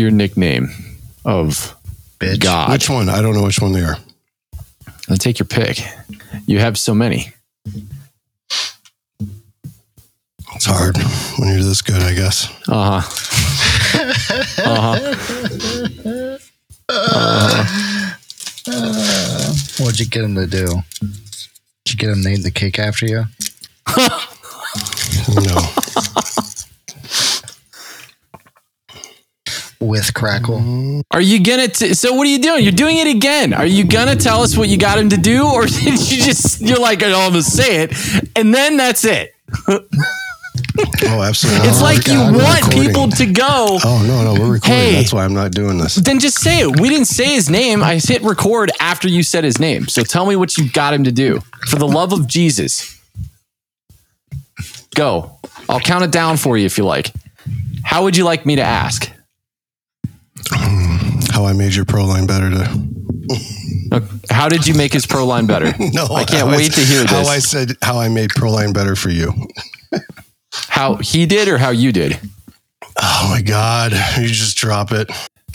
your nickname of Bitch. God? Which one? I don't know which one they are. Then take your pick. You have so many. It's hard when you're this good, I guess. Uh huh. uh huh. What'd you get him to do? Did you get him to name the cake after you? No. With crackle. Are you gonna? T- so what are you doing? You're doing it again. Are you gonna tell us what you got him to do, or did you just? You're like, oh, I'm gonna say it, and then that's it. Oh, absolutely. It's Oh, like you God, we're want recording. people to go. Oh no, no, we're recording. Hey. That's why I'm not doing this. Then just say it. We didn't say his name. I hit record after you said his name. So tell me what you got him to do. For the love of Jesus. Go. I'll count it down for you if you like. How would you like me to ask? How I made your pro line better to. How did you make his pro line better? No, I can't wait to hear this. How. I said how I made pro line better for you. How he did or how you did? Oh my God! You just drop it.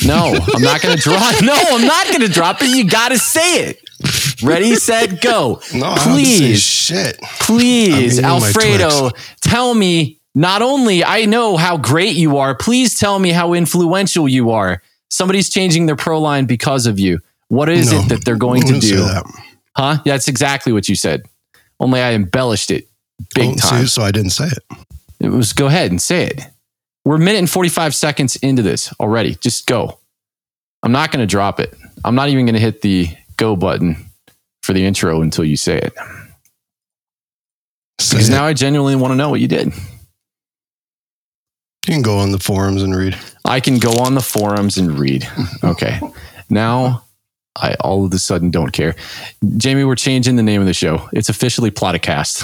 No, I'm not going to drop. No, I'm not going to drop it. You got to say it. Ready, set, go. No, I please, shit. please, I'm eating my Alfredo, tell me. Not only I know how great you are, please tell me how influential you are. Somebody's changing their pro line because of you. What is No, it that they're going to do? that. Huh? That's exactly what you said. Only I embellished it big time. see, so I didn't say it. It was go ahead and say it. We're a minute and 45 seconds into this already. Just go. I'm not going to drop it. I'm not even going to hit the go button for the intro until you say it. Say Because it. now I genuinely want to know what you did. You can go on the forums and read. I can go on the forums and read. Okay. now I all of a sudden don't care. Jamie, we're changing the name of the show. It's officially Plotacast.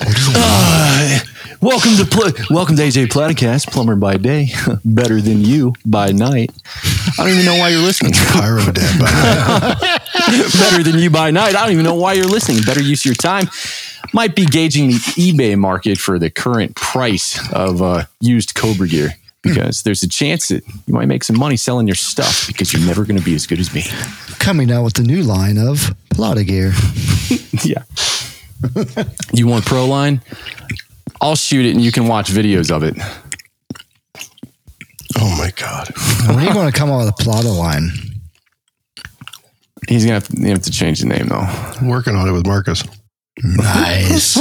Uh, welcome to pl- welcome to AJ Platicast, plumber by day, better than you by night. I don't even know why you're listening. Pyro Dad. By night. better than you by night. I don't even know why you're listening. Better use of your time. Might be gauging the eBay market for the current price of uh, used Cobra gear because there's a chance that you might make some money selling your stuff because you're never going to be as good as me. Coming out with the new line of Plata gear. Yeah. you want pro line? I'll shoot it and you can watch videos of it. oh my God! When are you going to come out with a Plata line? He's gonna have to, have to change the name though. I'm working on it with Marcus. Nice.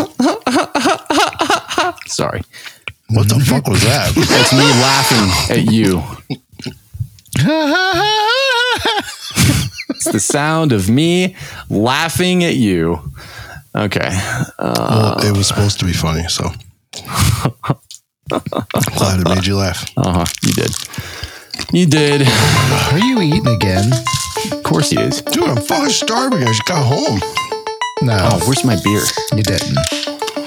Sorry, What the fuck was that? it's me laughing at you. It's the sound of me laughing at you. Okay. well, it was supposed to be funny, so glad it made you laugh. Uh huh. You did. You did. Are you eating again? Of course he is. Dude, I'm fucking starving. I just got home. No, Oh, where's my beer? you didn't.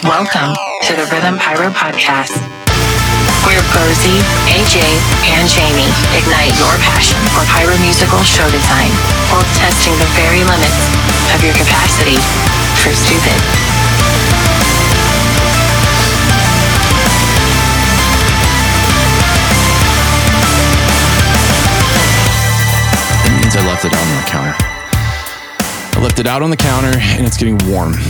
Welcome to the Rhythm Pyro Podcast, where Posey, AJ, and Jamie ignite your passion for pyro musical show design while testing the very limits of your capacity for stupid. Left it out on the counter and it's getting warm.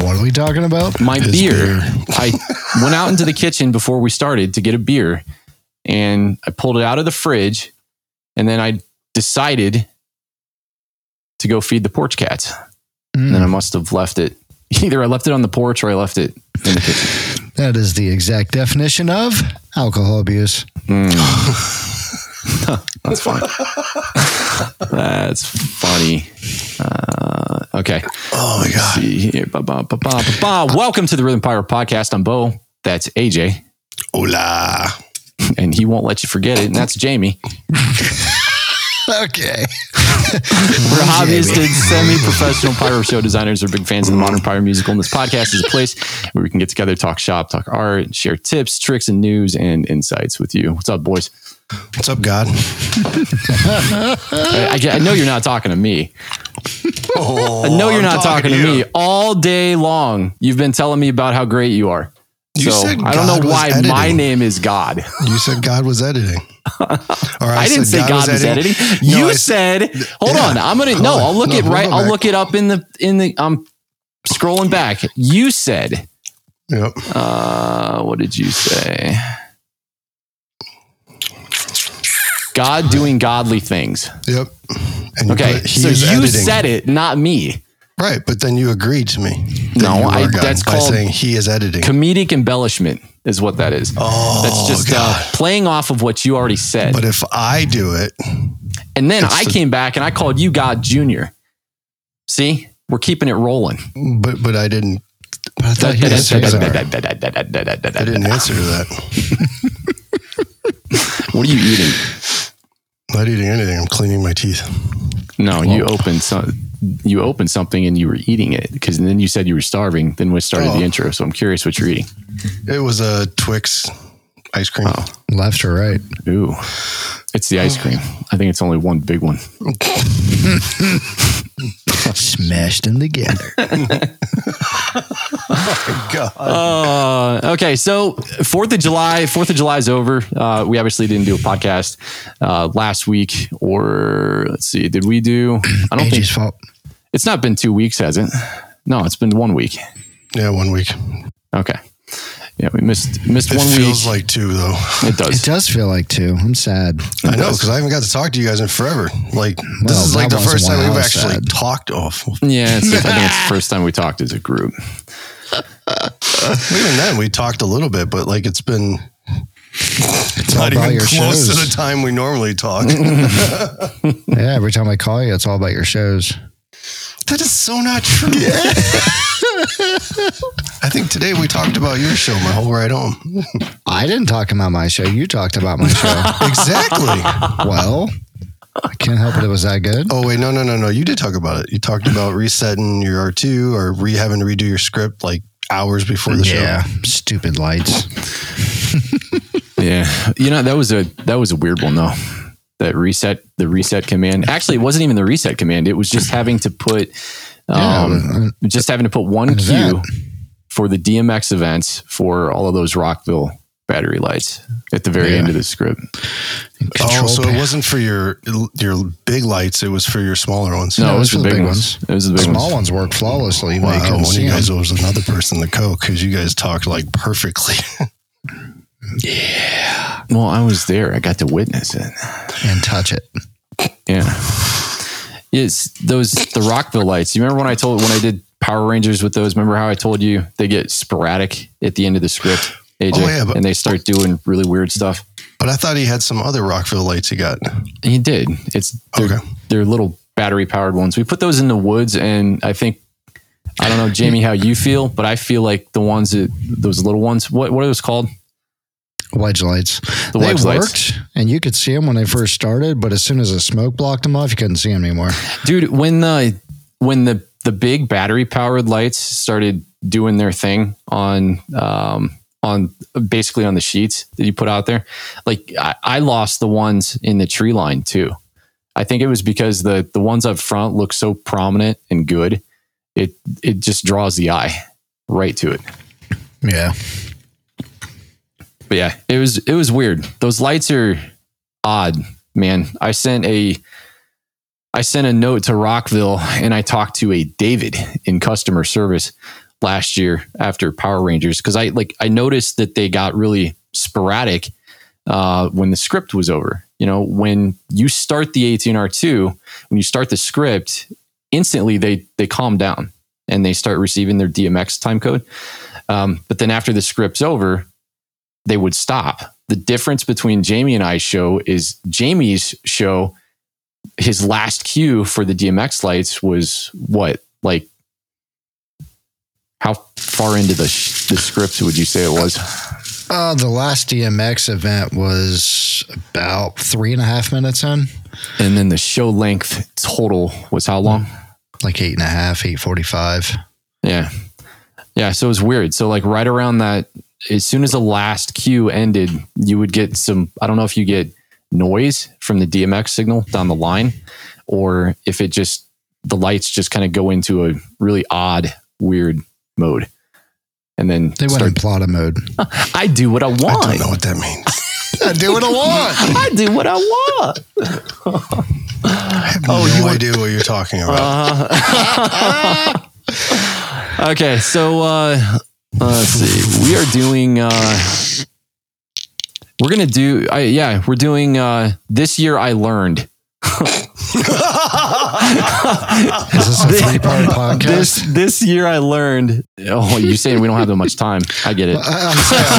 What are we talking about? My His beer, beer. I went out into the kitchen before we started to get a beer and I pulled it out of the fridge and then I decided to go feed the porch cats. And then I hmm. must have left it. Either I left it on the porch or I left it in the kitchen. That is the exact definition of alcohol abuse. Hmm. That's fine. That's funny. Uh, okay. Oh my God! see here. Ba, ba, ba, ba, ba, ba. Welcome to the Rhythm Pyro Podcast. I'm Bo. That's AJ. Hola. And he won't let you forget it. And that's Jamie. Okay. We're hobbyists and semi-professional pyro show designers. We're big fans of the modern pyro musical. And this podcast is a place where we can get together, talk shop, talk art, share tips, tricks, and news and insights with you. What's up, boys? What's up, God? I, I- I know you're not talking to me. Oh, I know you're I'm not talking, to you. me all day long. You've been telling me about how great you are. You so said I don't know God why editing. my name is God. You said God was editing. Or I, didn't say God was editing. No, you I said, hold Yeah. on. I'm gonna no. on. I'll look No, it right. I'll back. look it up in the in the. I'm scrolling back. You said, Yep. uh, what did you say? God doing godly things. Yep. And Okay, so you editing. said it, not me. right, but then you agreed to me. No, I- that's by called saying he is editing. Comedic embellishment is what that is. oh, That's just uh, playing off of what you already said. but if I do it, and then I the- came back and I called you God Junior. See, we're keeping it rolling. but but I didn't. But I thought he was say Cesar. that. I didn't answer to that. What are you eating? Not eating anything. I'm cleaning my teeth. No, you opened some. You opened something and you were eating it because then you said you were starving. Then we started Oh. the intro, so I'm curious what you're eating. It was a Twix ice cream. Oh. Left or right? Ooh, it's the ice cream. I think it's only one big one. Smashed them together. Oh my god. Uh, okay, so Fourth of July, Fourth of July is over. Uh, we obviously didn't do a podcast uh, last week, or let's see, did we do? I don't think fault. it's not been two weeks, has it? No, it's been one week. Yeah, one week. Okay, yeah, we missed missed one. It feels like two though. it does. It does feel like two. I'm sad. I know because I haven't got to talk to you guys in forever. Like this is like the first time we've actually sad. talked off. Yeah, it's, I think it's the first time we talked as a group. Even then, we talked a little bit, but like it's been It's not even your close to the time we normally talk. Yeah, every time I call you, it's all about your shows. that is so not true. I think today we talked about your show, my whole ride home. I didn't talk about my show. You talked about my show. exactly. well, I can't help it. It was that good. Oh wait, no, no, no, no. You did talk about it. You talked about resetting your R two or re having to redo your script like hours before the yeah, show. stupid lights. Yeah, you know that was a that was a weird one though. That reset the reset command. Actually, it wasn't even the reset command. It was just having to put um, Yeah, just having to put one an cue for the DMX events for all of those Rockville battery lights at the very Yeah. end of the script. Oh, so pan- it wasn't for your your big lights; it was for your smaller ones. No, No, it was those the big, big ones. ones. It was the big Small ones. ones work flawlessly. Wow, you one of see you guys 'em. was another person the coke because you guys talked like perfectly. Yeah. Well, I was there. I got to witness it. and touch it. Yeah. Yes, those the Rockville lights. You remember when I told when I did Power Rangers with those? Remember how I told you they get sporadic at the end of the script, AJ, Oh, yeah, but- and they start doing really weird stuff. but I thought he had some other Rockville lights he got. He did. It's they're, Okay. they're little battery powered ones. We put those in the woods, and I think I don't know, Jamie, how you feel, but I feel like the ones that those little ones. What what are those called? Wedge lights. The they wedge worked, lights. and you could see them when they first started. But as soon as the smoke blocked them off, you couldn't see them anymore. dude when the when the the big battery powered lights started doing their thing on um on basically on the sheets that you put out there like I, I lost the ones in the tree line too i think it was because the the ones up front look so prominent and good it it just draws the eye right to it Yeah, but yeah, it was it was weird. Those lights are odd, man. I sent a I sent a note to Rockville and I talked to a David in customer service last year after Power Rangers because I like I noticed that they got really sporadic uh, when the script was over. You know, when you start the 18R2, when you start the script, instantly they they calm down and they start receiving their DMX time code. Um, but then after the script's over, they would stop. The difference between Jamie and I's show is Jamie's show, his last cue for the DMX lights was what? Like, how far into the, sh- the script would you say it was? uh, the last DMX event was about three and a half minutes in, And then the show length total was how long? like eight and a half, eight forty-five. Yeah. Yeah. So it was weird. So, like, right around that, as soon as the last cue ended, you would get some, I don't know if you get noise from the DMX signal down the line, or if it just, the lights just kind of go into a really odd, weird mode. and then They went start- in plotter mode. I do what I want. I don't know what that means. I do what I want. I do what I want. I have Oh, no you want- idea what you're talking about. Okay, so uh, let's see. We are doing. Uh, we're gonna do. I, yeah, we're doing. Uh, this year, I learned. Is this a three part podcast? This this year, I learned. Oh, you're saying we don't have that much time? I get it. I- I'm saying-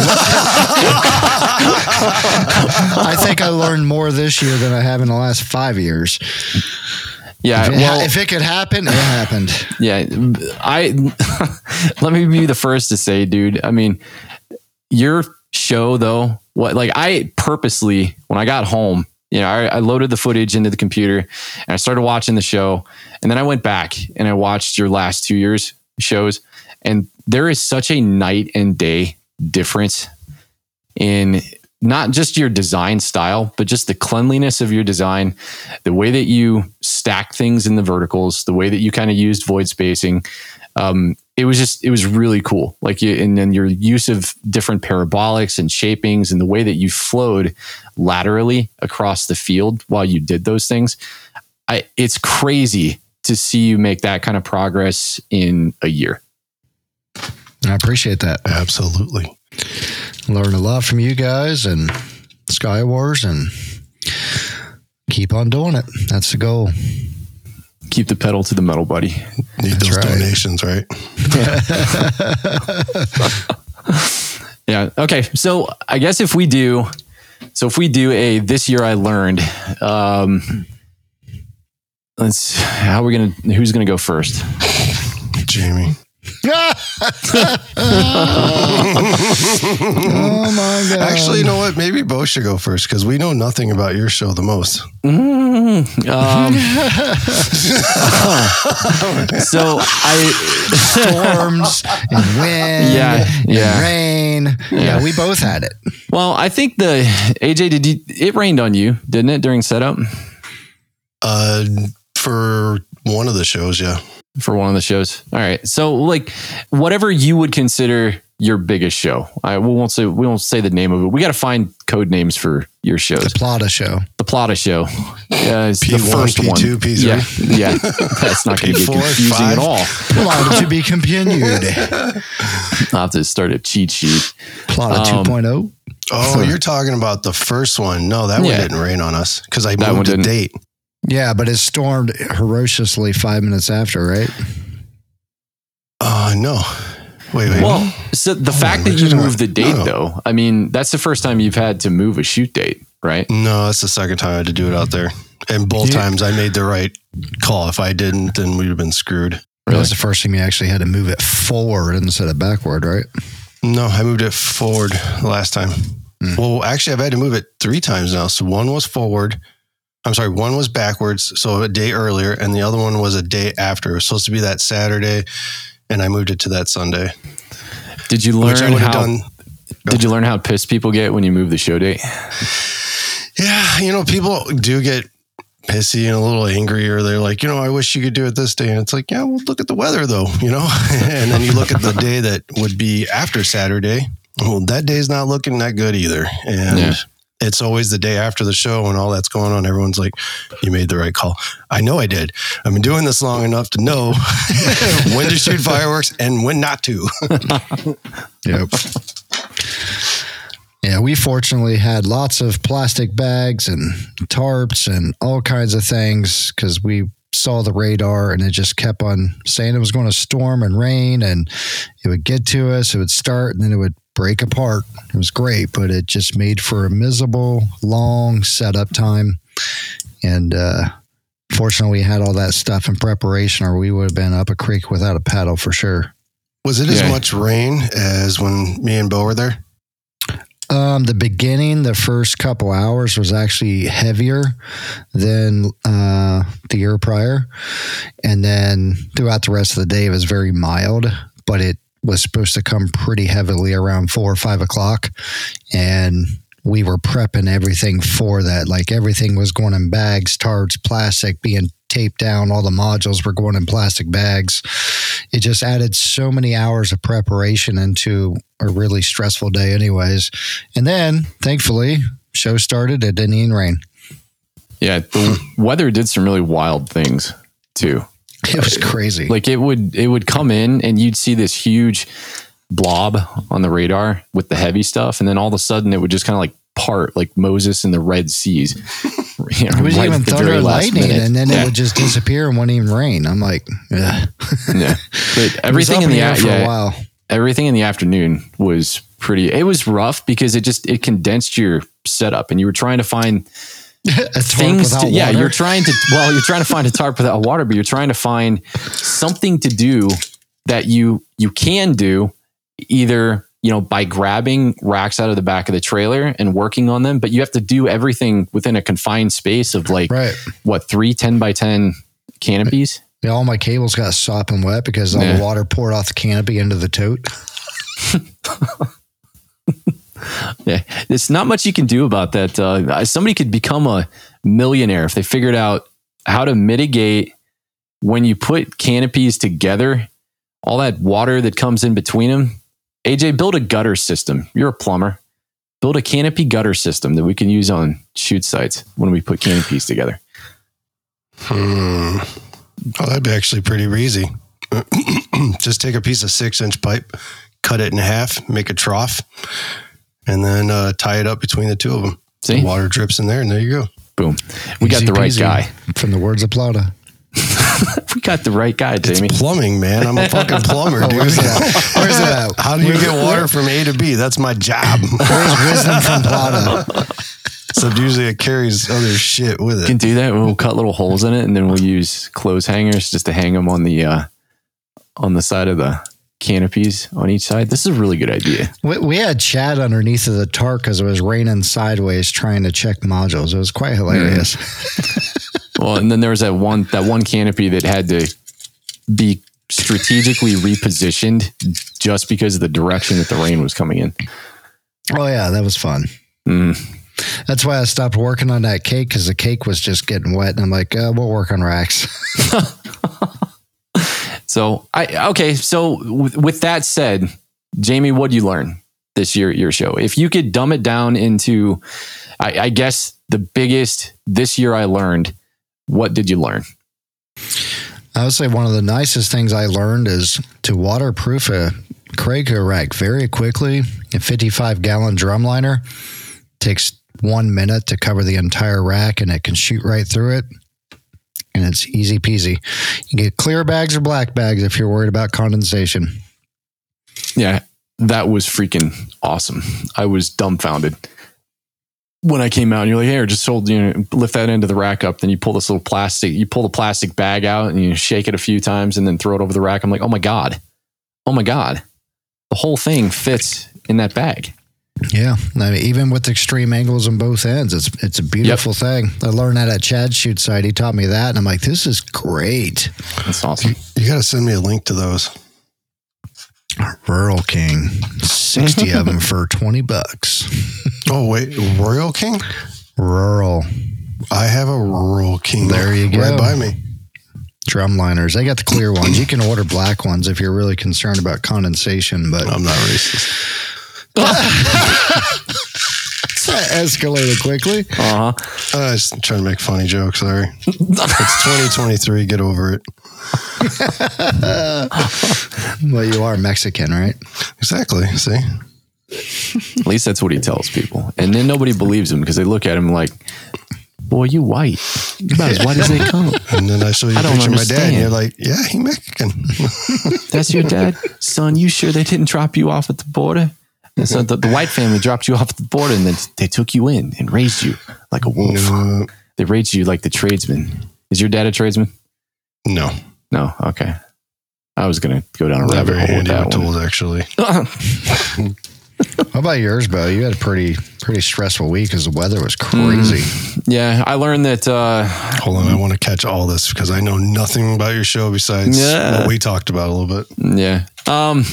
I think I learned more this year than I have in the last five years. Yeah. If it, Well, if it could happen, it happened. yeah. I let me be the first to say, dude. I mean, your show though. What like I purposely when I got home. You know, I, I loaded the footage into the computer and I started watching the show. And then I went back and I watched your last two years shows. And there is such a night and day difference in not just your design style, but just the cleanliness of your design, the way that you stack things in the verticals, the way that you kind of used void spacing. Um, it was just, it was really cool. Like, you, and then your use of different parabolics and shapings and the way that you flowed laterally across the field while you did those things. I, it's crazy to see you make that kind of progress in a year. I appreciate that. Absolutely. Learned a lot from you guys and Skywars and keep on doing it. That's the goal. Keep the pedal to the metal, buddy. Need That's those right. donations, right? Yeah. Okay. So I guess if we do, so if we do a this year I learned, um, let's how are we gonna who's gonna go first? Jamie. Oh my God. Actually, you know what? Maybe Bo should go first because we know nothing about your show the most. Um, so I storms and wind Yeah, and yeah. rain. Yeah. Yeah. we both had it. well I think the AJ did you it rained on you didn't it during setup Uh, for one of the shows, yeah. For one of the shows? All right. So like whatever you would consider your biggest show. I we won't say we won't say the name of it. We got to find code names for your shows. The Plata show. the Plata show. Yeah, it's the P1, first one. P2, P3. Yeah, yeah. That's not going to get P4, confusing five. at all. Plata to be continued. I'll have to start a cheat sheet. Plata Um, 2.0. Oh, you're talking about the first one. No, that one didn't rain on us because I That one moved a date. Yeah, but it stormed ferociously five minutes after, right? Uh, no. Wait, wait. Well, so the fact that you you moved the date, No. though, I mean, that's the first time you've had to move a shoot date, right? no, that's the second time I had to do it out there. And both Yeah. times I made the right call. If I didn't, then we'd have been screwed. That was the first time you actually had to move it forward instead of backward, right? No, I moved it forward last time. Hmm. Well, actually, I've had to move it three times now. So one was forward. I'm sorry, one was backwards, so a day earlier, and the other one was a day after. It was supposed to be that Saturday, and I moved it to that Sunday. Did you learn how? done. Did you learn how pissed people get when you move the show date? Yeah, you know, people do get pissy and a little angry, or they're like, you know, I wish you could do it this day. And it's like, yeah, well, look at the weather though, you know? and then you look at the day that would be after Saturday. Well, that day's not looking that good either. And Yeah. It's always the day after the show and all that's going on. Everyone's like, you made the right call. I know I did. I've been doing this long enough to know when to shoot fireworks and when not to. Yep. yeah, we fortunately had lots of plastic bags and tarps and all kinds of things because we saw the radar and it just kept on saying it was going to storm and rain and it would get to us, it would start and then it would break apart. It was great, but it just made for a miserable, long setup time. And uh, fortunately, we had all that stuff in preparation, or we would have been up a creek without a paddle for sure. Was it as much rain as when me and Bo were there? Um, the beginning, the first couple hours was actually heavier than uh, the year prior. And then throughout the rest of the day, it was very mild, but it was supposed to come pretty heavily around four or five o'clock. And we were prepping everything for that. Like everything was going in bags, tarps, plastic, being taped down. All the modules were going in plastic bags. It just added so many hours of preparation into a really stressful day, anyways. And then, thankfully, show started. It didn't even rain. Yeah, the weather did some really wild things too. It was crazy. Like it would it would come in and you'd see this huge blob on the radar with the heavy stuff, and then all of a sudden it would just kind of like part like Moses in the Red Seas. You know, it was right even thunder and lightning, minute. and then yeah, it would just disappear and wouldn't even rain. I'm like, Ugh. yeah. But everything in the for yeah, a while. everything in the afternoon was pretty. It was rough because it just it condensed your setup, and you were trying to find things to, yeah you're trying to well you're trying to find a tarp without water but you're trying to find something to do that you you can do either you know by grabbing racks out of the back of the trailer and working on them but you have to do everything within a confined space of like right. what three 10 by 10 canopies Yeah, all my cables got sopping wet because all Yeah. the water poured off the canopy into the tote. yeah there's not much you can do about that uh, somebody could become a millionaire if they figured out how to mitigate when you put canopies together all that water that comes in between them aj build a gutter system you're a plumber build a canopy gutter system that we can use on shoot sites when we put canopies together Hmm. Oh, that'd be actually pretty easy. Just take a piece of six inch pipe, cut it in half, make a trough, and then uh, tie it up between the two of them. See? Water drips in there, and there you go. boom we got Easy the right peasy. guy From the words of Plata. we got the right guy It's jamie plumbing, man. I'm a fucking plumber, dude. Where's that? Where's that? How do you get water from A to B? That's my job. Where's wisdom from Plata? so usually it carries other shit with it. You can do that we'll cut little holes in it and then we'll use clothes hangers just to hang them on the uh on the side of the canopies on each side this is a really good idea We, we had Chad underneath of the tarp because it was raining sideways trying to check modules. It was quite hilarious. well and then there was that one that one canopy that had to be strategically repositioned just because of the direction that the rain was coming in Oh, yeah, that was fun. Mm. That's why I stopped working on that cake because the cake was just getting wet. And I'm like, uh, we'll work on racks. so i okay so with, with that said jamie what did you learn this year at your show if you could dumb it down into I, I guess the biggest this year i learned what did you learn I would say one of the nicest things I learned is to waterproof a Craigco rack very quickly. A 55 gallon drum liner takes one minute to cover the entire rack and it can shoot right through it. And it's easy peasy. You get clear bags or black bags if you're worried about condensation. Yeah, that was freaking awesome. I was dumbfounded when I came out. And you're like, "Here, just hold, you know, lift that end of the rack up." Then you pull this little plastic, you pull the plastic bag out, and you shake it a few times, and then throw it over the rack. I'm like, "Oh my god, oh my god!" The whole thing fits in that bag. Yeah, I mean, even with extreme angles on both ends, it's it's a beautiful thing. I learned that at Chad's shoot site. He taught me that, and I'm like, this is great. That's awesome. You got to send me a link to those. Rural King, sixty of them for twenty bucks. Oh, wait. Royal King? Rural I have a Rural King. There you go. Right by me. drum liners. They got the clear ones. You can order black ones if you're really concerned about condensation, but I'm not racist. that escalated quickly. Uh huh. I was trying to make funny jokes. Sorry. it's 2023. Get over it. Well, you are Mexican, right? Exactly. See? At least that's what he tells people, and then nobody believes him because they look at him like, "Boy, you white. You about as white as they come." And then I show you I a don't picture of my dad, and understand. you're like, yeah, he Mexican. That's your dad, son. You sure they didn't drop you off at the border? And so the, the white family dropped you off at the border, and then they took you in and raised you like a wolf. no, They raised you like the tradesman. Is your dad a tradesman? no. No. Okay. I was gonna go down a Not rabbit very hole with that with tools, actually. How about yours, Bo? You had a pretty pretty stressful week because the weather was crazy. yeah, I learned that. Uh, Hold on. I want to catch all this because I know nothing about your show besides Yeah. what we talked about a little bit. Yeah. Um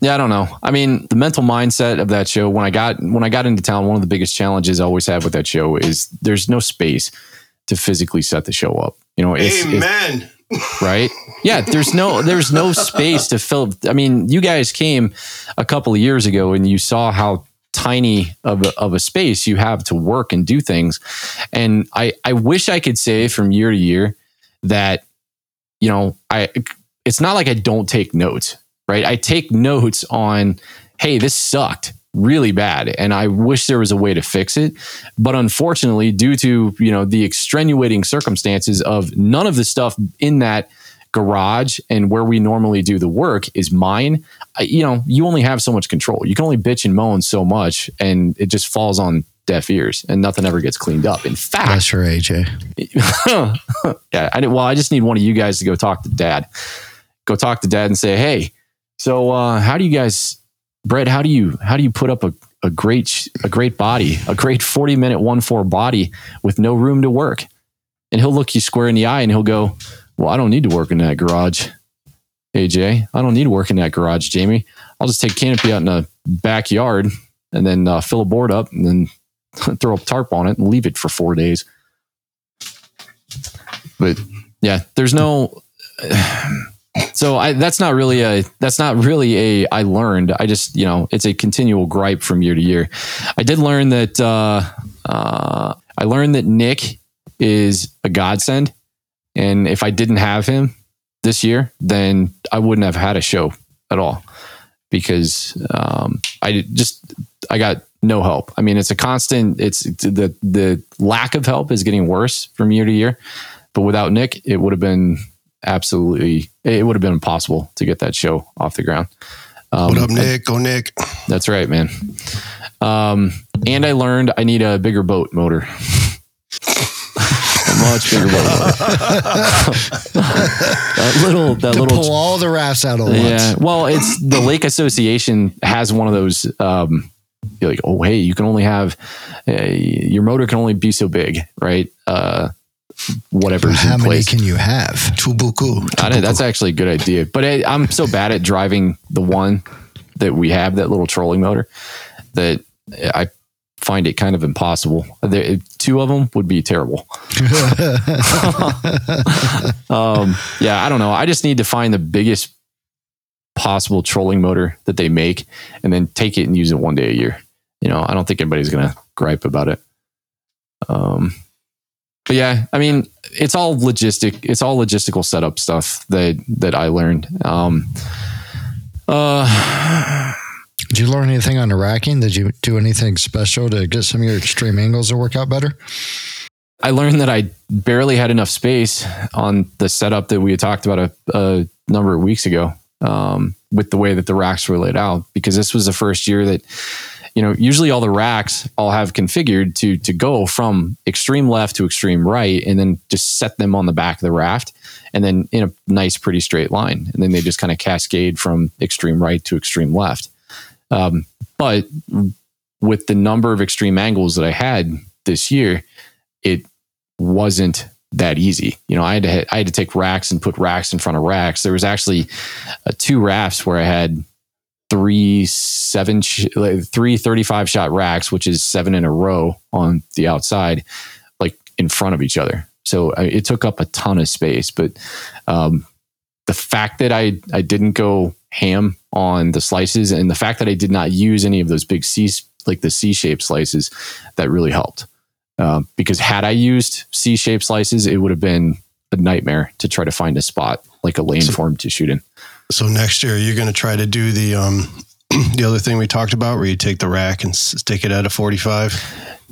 yeah, I don't know. I mean, the mental mindset of that show when I got when I got into town, one of the biggest challenges I always have with that show is there's no space to physically set the show up. You know, it's, it's Amen. right? Yeah, there's no there's no space to fill. I mean, you guys came a couple of years ago and you saw how tiny of a, of a space you have to work and do things. And I I wish I could say from year to year that you know, I it's not like I don't take notes, right? I take notes on hey, this sucked really bad and I wish there was a way to fix it. But unfortunately, due to, you know, the extenuating circumstances of none of the stuff in that garage and where we normally do the work is mine. I, you know, you only have so much control. You can only bitch and moan so much and it just falls on deaf ears and nothing ever gets cleaned up. In fact, That's for AJ. yeah, I did, well, I just need one of you guys to go talk to dad. Go talk to dad and say, "Hey, so uh, how do you guys, Brett? How do you how do you put up a, a great a great body, a great forty minute one four body with no room to work?" And he'll look you square in the eye and he'll go, "Well, I don't need to work in that garage, AJ. I don't need to work in that garage, Jamie. I'll just take canopy out in the backyard and then uh, fill a board up and then throw a tarp on it and leave it for four days." But yeah, there's no. So I, that's not really a that's not really a I learned. I just you know it's a continual gripe from year to year. I did learn that uh, uh, I learned that Nick is a godsend, and if I didn't have him this year, then I wouldn't have had a show at all because um, I just I got no help. I mean, it's a constant. It's the the lack of help is getting worse from year to year. But without Nick, it would have been absolutely it would have been impossible to get that show off the ground. Um, What up, Nick? Go, Nick. That's right, man. Um, and I learned I need a bigger boat motor. a much bigger boat motor. that little that To little pull all the rafts out at once. yeah. Well, it's the Lake Association has one of those. Um, you're like, oh, hey, you can only have uh, your motor can only be so big, right? Uh, whatever's How in many place. can you have? Tubuku. I don't, that's actually a good idea, but I, I'm so bad at driving the one that we have, that little trolling motor, that I find it kind of impossible. There, two of them would be terrible. um, yeah, I don't know. I just need to find the biggest possible trolling motor that they make and then take it and use it one day a year. You know, I don't think anybody's going to gripe about it. Um, but yeah, I mean, it's all logistic. It's all logistical setup stuff that that I learned. Um, uh, Did you learn anything on the racking? Did you do anything special to get some of your extreme angles to work out better? I learned that I barely had enough space on the setup that we had talked about a, a number of weeks ago um, with the way that the racks were laid out. Because this was the first year that, you know, usually all the racks all have configured to to go from extreme left to extreme right, and then just set them on the back of the raft, and then in a nice, pretty straight line, and then they just kind of cascade from extreme right to extreme left. Um, but with the number of extreme angles that I had this year, it wasn't that easy. You know, I had to I had to take racks and put racks in front of racks. There was actually uh, two rafts where I had three seven sh- like three 35 shot racks, which is seven in a row on the outside, like in front of each other. So uh, it took up a ton of space. But um, the fact that I I didn't go ham on the slices and the fact that I did not use any of those big C like the C shaped slices, that really helped. Um, because had I used C shaped slices, it would have been a nightmare to try to find a spot like a lane So- for to shoot in. So next year you're going to try to do the um the other thing we talked about, where you take the rack and s- stick it at a 45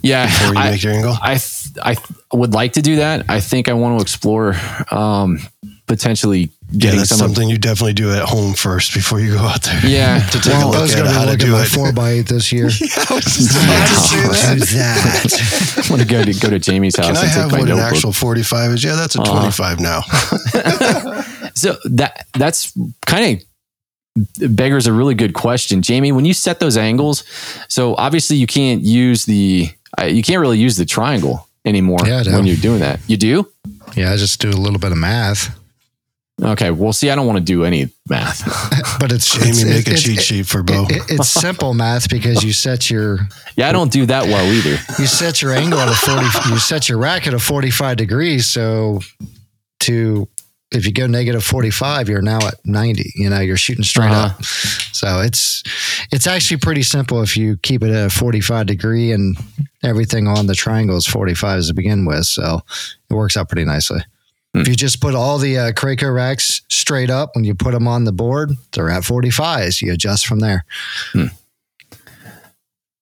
Yeah, before you I, make your angle. I th- I th- would like to do that. I think I want to explore um, potentially Yeah, getting that's some. Of, something you definitely do at home first before you go out there. yeah, to take Well, a I look was at going to how be to do at it. four by eight this year. Yeah, I was just about to that. Do that. I want to go to go to Jamie's house Can I and take have my what an actual 45 is? Yeah, that's a Uh-huh. 25 now. So that that's kind of beggars a really good question, Jamie. When you set those angles, so obviously you can't use the uh, you can't really use the triangle anymore Yeah, when you're doing that. You do? Yeah, I just do a little bit of math, Okay. Well, see, I don't want to do any math. but it's Jamie, it's, make a it's- cheat sheet for Bo. it- it's simple math because you set your yeah, I don't do that well either. you set your angle at a forty. You set your rack at a forty-five degrees, so to if you go negative 45 you're now at 90 you know you're shooting straight Uh-huh. up. So it's it's actually pretty simple if you keep it at a 45 degree and everything on the triangle is 45 to begin with. So it works out pretty nicely. Hmm. if you just put all the uh, racks straight up when you put them on the board they're at 45s you adjust from there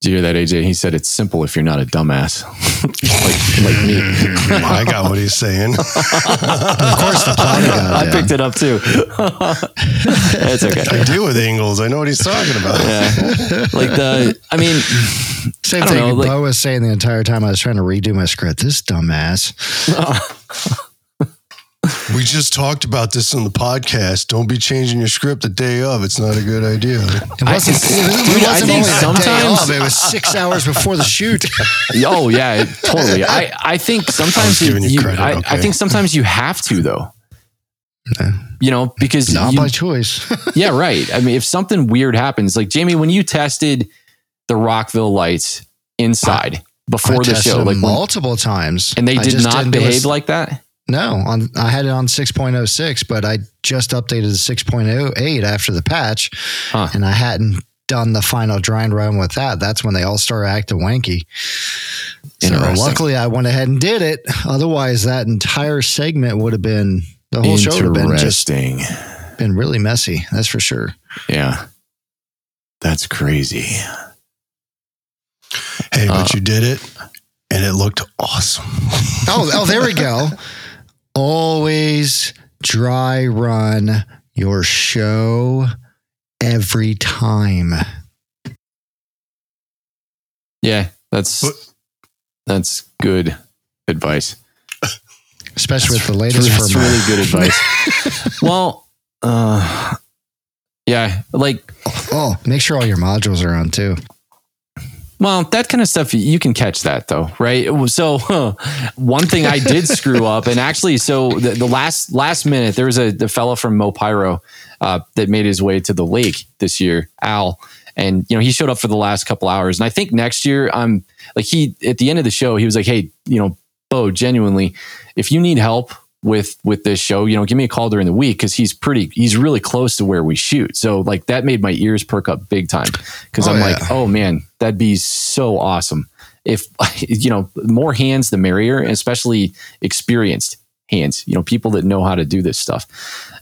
Did you hear that, AJ? He said it's simple if you're not a dumbass, like like me. I got what he's saying. of course the plowing guy I yeah. picked it up too. it's okay. I deal with angles. I know what he's talking about. Yeah, like the. I mean, same I thing know, like- Bo was saying the entire time I was trying to redo my script this dumbass We just talked about this in the podcast. Don't be changing your script the day of. It's not a good idea. It I- wasn't, it, was- dude, it I wasn't think only the day sometimes- of, it was six hours before the shoot. oh yeah, totally. I I think sometimes you, you you- credit, I, I think sometimes you have to though. You know, because Not you- by choice. yeah, right. I mean, if something weird happens, like Jamie, when you tested the Rockville lights inside I before the show, them like when- multiple times, and they did not didn't a behave s- like that. No, on I had it on 6.06, but I just updated to 6.08 after the patch, Huh. and I hadn't done the final dry and run with that. That's when they all started acting wanky. So Interesting. luckily, I went ahead and did it. Otherwise, that entire segment would have been the whole show would have been just Interesting. been really messy. That's for sure. Yeah, that's crazy. Hey, but Uh, you did it, and it looked awesome. Oh, oh, there we go. Always dry run your show every time. Yeah, that's What- that's good advice. Especially with the latest That's for really good advice. well, uh, yeah, like Oh, make sure all your modules are on too. Well, that kind of stuff you can catch that though, right? So huh, one thing I did screw up, and actually, so the, the last last minute, there was a the fellow from Mopyro uh, that made his way to the lake this year, Al, and you know he showed up for the last couple hours, and I think next year I'm like he at the end of the show he was like, hey, you know, Bo, genuinely, if you need help with with this show, you know, give me a call during the week because he's pretty, he's really close to where we shoot. So like that made my ears perk up big time because Oh, I'm yeah. like, oh man, that'd be so awesome if you know more hands the merrier, especially experienced hands. You know, people that know how to do this stuff.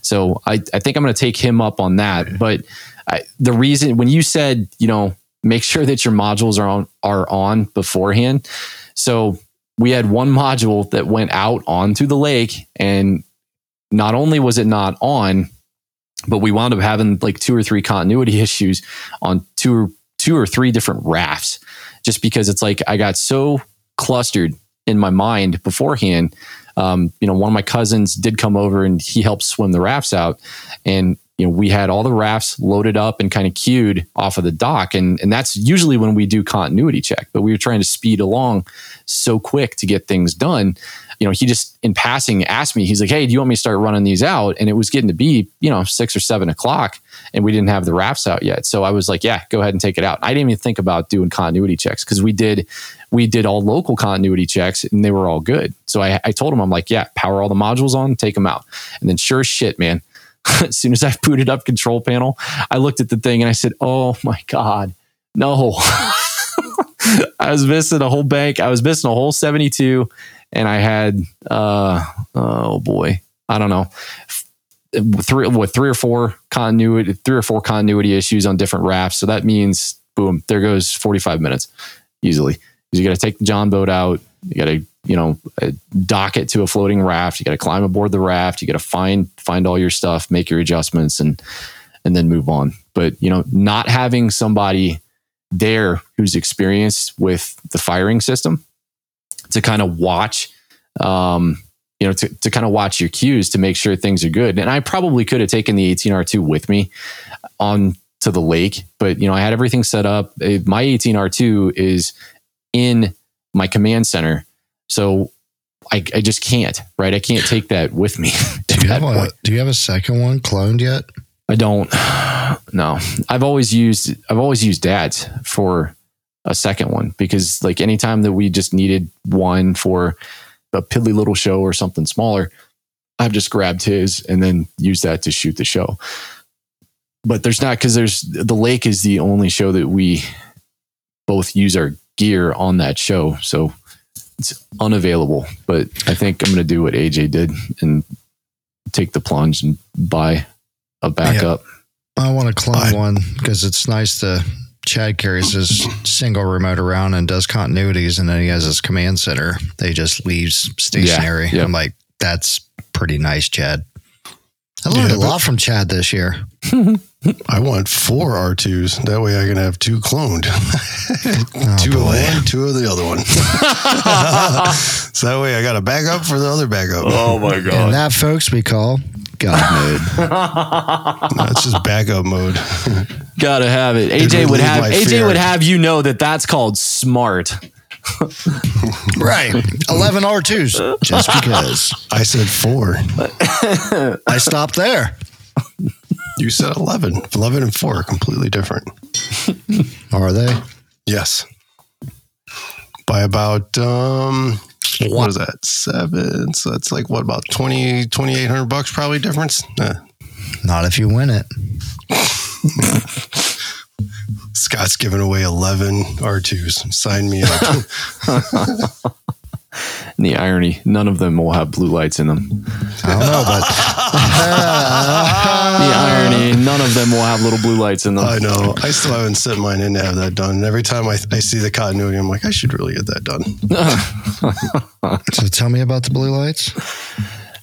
So I I think I'm going to take him up on that. But I, the reason when you said you know make sure that your modules are on are on beforehand, so we had one module that went out onto the lake and not only was it not on but we wound up having like two or three continuity issues on two or two or three different rafts just because it's like i got so clustered in my mind beforehand. Um, you know one of my cousins did come over and he helped swim the rafts out and you know we had all the rafts loaded up and kind of queued off of the dock. And and that's usually when we do continuity check but we were trying to speed along so quick to get things done. You know he just in passing asked me he's like hey do you want me to start running these out? And it was getting to be you know six or seven o'clock and we didn't have the rafts out yet. So i was like yeah go ahead and take it out. I didn't even think about doing continuity checks because we did we did all local continuity checks and they were all good. So I, I told him i'm like yeah power all the modules on take them out. And then sure as shit man as soon as i booted up control panel i looked at the thing and i said oh my god no. I was missing a whole bank. I was missing a whole 72 and i had uh oh boy i don't know. Three what three or four continuity three or four continuity issues on different rafts. So that means boom there goes 45 minutes easily. You got to take the john boat out. You got to you know dock it to a floating raft. You got to climb aboard the raft. You got to find find all your stuff make your adjustments and and then move on. But you know not having somebody there who's experienced with the firing system to kind of watch um you know to, to kind of watch your cues to make sure things are good. And i probably could have taken the 18r2 with me on to the lake but you know i had everything set up. Uh, my 18r2 is in my command center so I, I just can't right i can't take that with me Do you, have a, point. do you have a second one cloned yet? I don't. No, I've always used I've always used dad's for a second one because like anytime that we just needed one for a piddly little show or something smaller, I've just grabbed his and then used that to shoot the show. But there's not because there's the lake is the only show that we both use our gear on that show. So it's unavailable. But I think I'm going to do what AJ did and take the plunge and buy a backup. I want to clone I- one because it's nice to. Chad carries his single remote around and does continuities, and then he has his command center. They just leaves stationary. yeah. I'm like, that's pretty nice, Chad. I learned Yeah, a lot from Chad this year. I want four R2s. That way I can have two cloned. Oh, two of one, two of the other one. so that way I got a backup for the other backup. Oh my God. And that, folks, we call God mode. No, it's just backup mode. Gotta have it. It AJ would have AJ fear. would have you know that that's called smart. right. 11 R2s, just because. I said four. I stopped there. You said 11. 11 and four are completely different. Are they? Yes. By about, um, what is that? Seven. So that's like what about 20, 2800 bucks probably difference? Not if you win it. Scott's giving away 11 R2s. Sign me up. And the irony, none of them will have blue lights in them. I don't know, but The irony, none of them will have little blue lights in them. I know. I still haven't sent mine in to have that done. And every time I, I see the continuity, I'm like, I should really get that done. so tell me about the blue lights.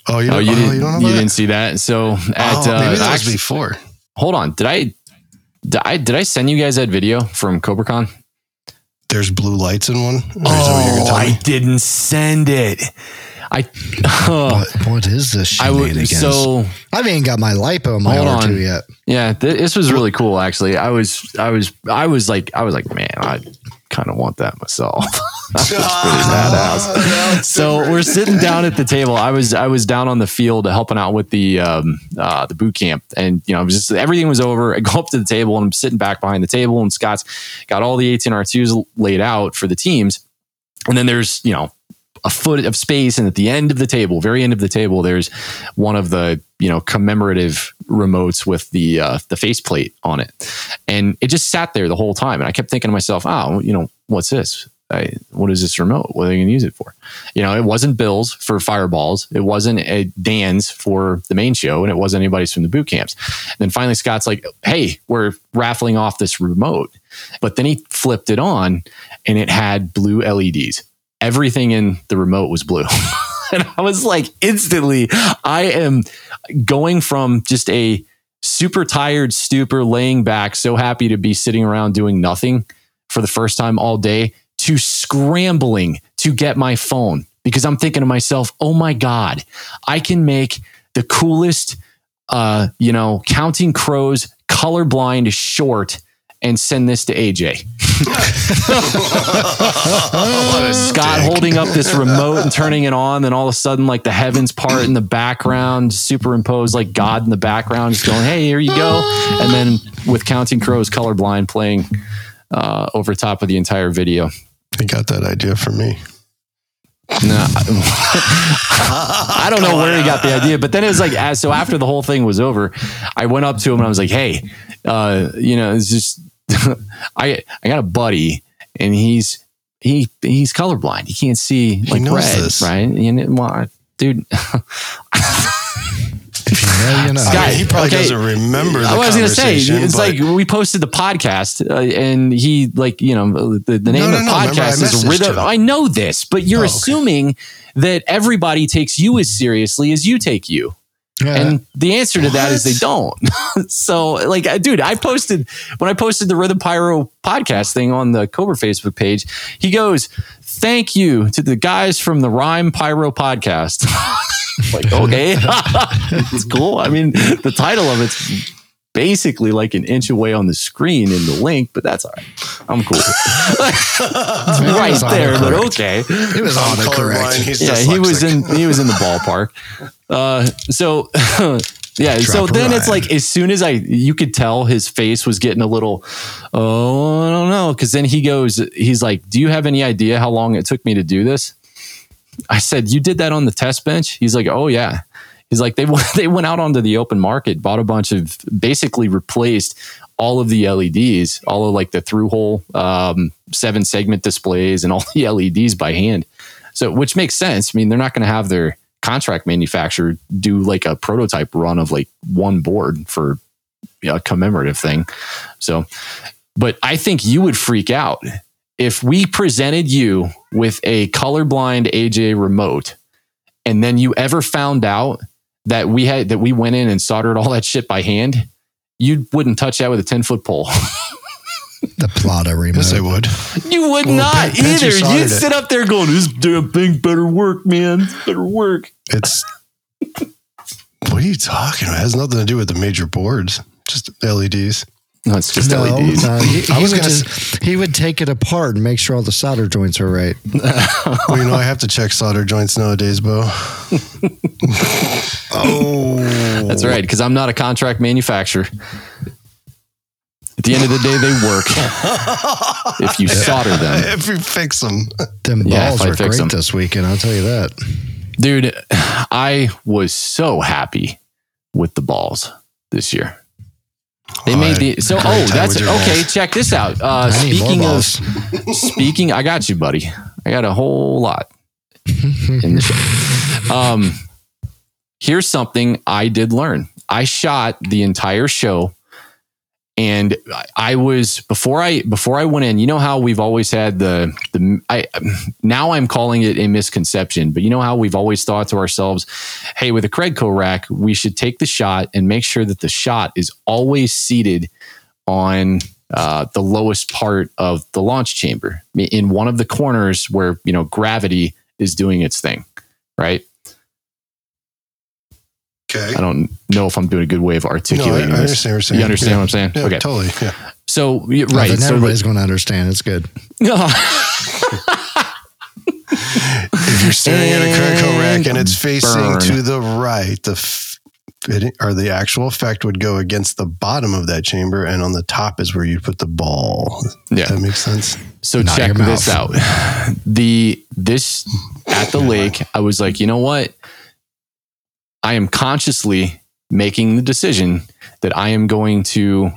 Oh, you, Oh, don't, you oh, didn't. you don't You didn't see that. So at oh, uh, maybe that was actually- before. hold on. Did I? Did I did I send you guys that video from CobraCon? There's blue lights in one. Is that what you're Oh, I didn't send it. I oh. What, what is this I would so I haven't got my lipo my Hold R2 on. yet. yeah. Th- this was really cool. Actually, I was I was I was like I was like man, I kind of want that myself. That's pretty badass. so we're sitting down at the table. I was I was down on the field helping out with the um, uh, the boot camp, and you know, it was just everything was over. I go up to the table and I'm sitting back behind the table, and Scott's got all the 18 R2s laid out for the teams, and then there's you know a foot of space, and at the end of the table, very end of the table, there's one of the you know commemorative remotes with the uh, the faceplate on it, and it just sat there the whole time, and I kept thinking to myself, oh, you know, what's this? I, what is this remote? What are they going to use it for? You know, it wasn't Bill's for fireballs. It wasn't a Dan's for the main show, and it wasn't anybody's from the boot camps. And then finally, Scott's like, "Hey, we're raffling off this remote," but then he flipped it on, and it had blue LEDs. Everything in the remote was blue. and I was like, instantly, I am going from just a super tired stupor laying back, so happy to be sitting around doing nothing for the first time all day to scrambling to get my phone because I'm thinking to myself, oh my God, I can make the coolest, uh, you know, counting crows colorblind short and send this to AJ. Scott holding up this remote and turning it on, then all of a sudden, like the heavens part in the background, superimposed like God in the background, just going, "Hey, here you go," and then with Counting Crows colorblind playing uh, over top of the entire video. He got that idea from me. No, I, don't know where he got the idea, but then it was like, as, so after the whole thing was over, I went up to him and I was like, "Hey, uh, you know, it's just I I got a buddy and he's he he's colorblind. He can't see like red, this. right? You know, well, dude, If you know, you know. Scott, I mean, he probably okay. doesn't remember the I was gonna say it's but- like we posted the podcast uh, and he like you know the, the name No, of the no, no, remember I podcast is Rhythm. I know this, but you're Oh, okay. assuming that everybody takes you as seriously as you take you. Yeah. And the answer to that is they don't. so, like, uh, dude, I posted when I posted the Rhythm Pyro podcast thing on the Cobra Facebook page. He goes, "Thank you to the guys from the Rhyme Pyro podcast." like, okay, it's cool. I mean, the title of it's basically like an inch away on the screen in the link, but that's all right. I'm cool. it's right was there, but okay it was I'm correct. colorblind. He's yeah, he was in he was in the ballpark. Uh, so yeah, so Drop a then it's like as soon as I you could tell his face was getting a little oh I don't know because then he goes he's like, do you have any idea how long it took me to do this? I said, you did that on the test bench. He's like, oh yeah. He's like they went- they went out onto the open market, bought a bunch of basically replaced all of the LEDs, all of like the through hole um, seven segment displays and all the LEDs by hand. So which makes sense. I mean, they're not going to have their contract manufacturer do like a prototype run of like one board for a commemorative thing. So, but I think you would freak out if we presented you with a colorblind AJ remote and then you ever found out that we had that we went in and soldered all that shit by hand, you wouldn't touch that with a 10 foot pole. The Plata remote. Yes, I would. you would Well, not Ben- Ben's either. soldered You'd it. sit up there going, this damn thing better work, man. This better work. It's what are you talking about? It has nothing to do with the major boards, just LEDs. No, it's just no, LEDs. no, uh, he, I was would gonna just, he would take it apart and make sure all the solder joints are right. Well, you know, I have to check solder joints nowadays, Bo. oh, That's right, because I'm not a contract manufacturer. At the end of the day, they work if you solder them. If you fix them, Them balls if I were fix great them. this weekend. I'll tell you that. Dude, I was so happy with the balls this year. They Oh, made the so oh that's okay. Check this out. Uh, I need more speaking of speaking, I got you, buddy. I got a whole lot in the show. Um, here's something I did learn. I shot the entire show, and I was before I before I went in. You know how we've always had the the I now I'm calling it a misconception, but you know how we've always thought to ourselves, "Hey, with a Credco rack, we should take the shot and make sure that the shot is always seated on." Uh, the lowest part of the launch chamber in one of the corners where you know gravity is doing its thing right okay. i don't know if i'm doing a good way of No, I, I articulating this understand you understand yeah. what i'm saying Yeah, okay totally. Yeah. so right then so everybody's going to understand. It's good. If you're staring at a Credco rack and it's facing burn. to the right, the f- it, or the actual effect would go against the bottom of that chamber, and on the top is where you put the ball. Yeah. That makes sense. So Not check this out. The this at the lake, I was like, you know what? I am consciously making the decision that I am going to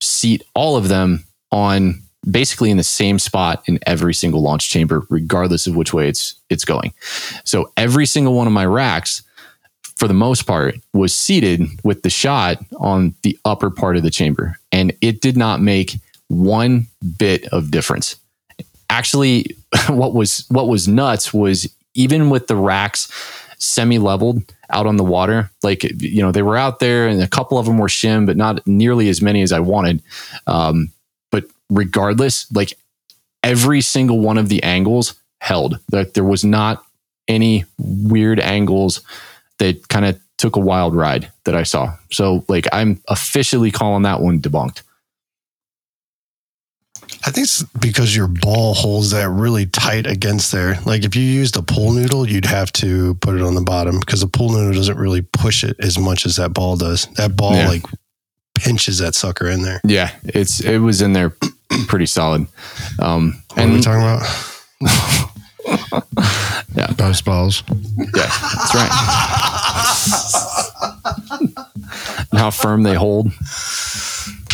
seat all of them on basically in the same spot in every single launch chamber, regardless of which way it's it's going. So every single one of my racks, for the most part, was seated with the shot on the upper part of the chamber, and it did not make one bit of difference. Actually, what was what was nuts was even with the racks semi-leveled out on the water, like you know they were out there, and a couple of them were shim, but not nearly as many as I wanted. Um, but regardless, like every single one of the angles held. Like there was not any weird angles that kind of took a wild ride that I saw. So like I'm officially calling that one debunked. I think it's because your ball holds that really tight against there. Like if you used a pool noodle, you'd have to put it on the bottom because a pool noodle doesn't really push it as much as that ball does. That ball Yeah. like pinches that sucker in there. Yeah, it's it was in there pretty solid. Um, What are we and talking about? yeah, Those balls. yeah, that's right. and how firm they hold.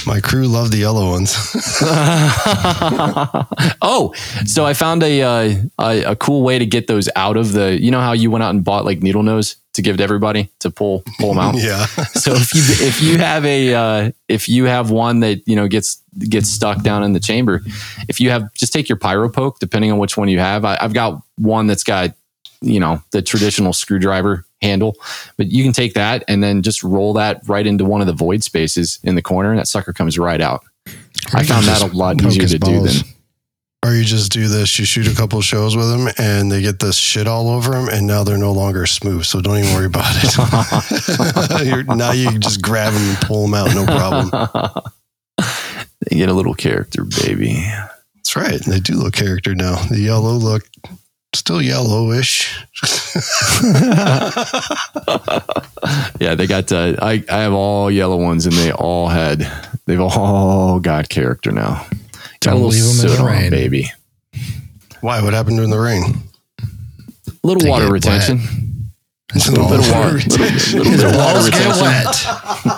My crew love the yellow ones. oh, so I found a, uh, a a cool way to get those out of the. You know how you went out and bought like needle nose to give to everybody to pull pull them out. yeah. so if you if you have a uh, if you have one that you know gets gets stuck down in the chamber, if you have just take your pyro poke, depending on which one you have. I, I've got one that's got you know the traditional screwdriver handle, but you can take that and then just roll that right into one of the void spaces in the corner, and that sucker comes right out. I found that a lot easier to do than Or you just do this, you shoot a couple shows with them and they get this shit all over them and now they're no longer smooth. So don't even worry about it. You're, now you can just grab them and pull them out, no problem. they get a little character, baby. That's right. They do look character now. The yellow look still yellowish. Yeah, they got. Uh, I I have all yellow ones, and they all had. They've all got character now. Got Don't a little leave 'em in the on 'em, rain. baby. Why? What happened during the rain? A little They water retention. It's A little bit of water, water little, retention. little bit of water Balls retention.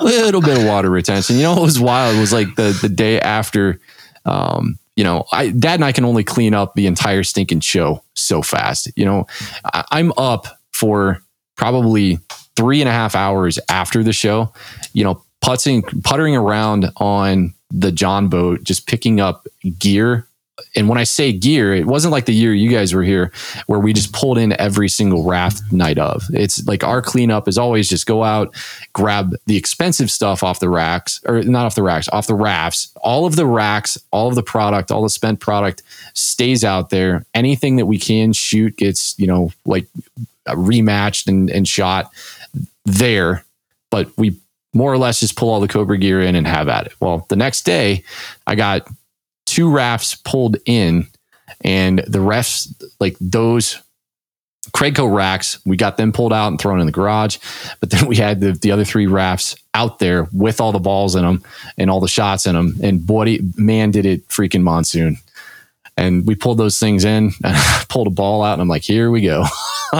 little bit of water retention. You know what was wild It was like the the day after. Um, you know, I Dad and I can only clean up the entire stinking show so fast. You know, I, I'm up for probably three and a half hours after the show. You know, putting puttering around on the John boat, just picking up gear. And when I say gear, it wasn't like the year you guys were here where we just pulled in every single raft night of. It's like our cleanup is always just go out, grab the expensive stuff off the racks, or not off the racks, off the rafts. All of the racks, all of the product, all the spent product stays out there. Anything that we can shoot gets, you know, like uh, rematched and, and shot there. But we more or less just pull all the Cobra gear in and have at it. Well, the next day, I got two rafts pulled in, and the refs, like those Craigco racks, we got them pulled out and thrown in the garage. But then we had the, the other three rafts out there with all the balls in them and all the shots in them. And boy, man, did it freaking monsoon. And we pulled those things in, and I pulled a ball out, and I'm like, here we go.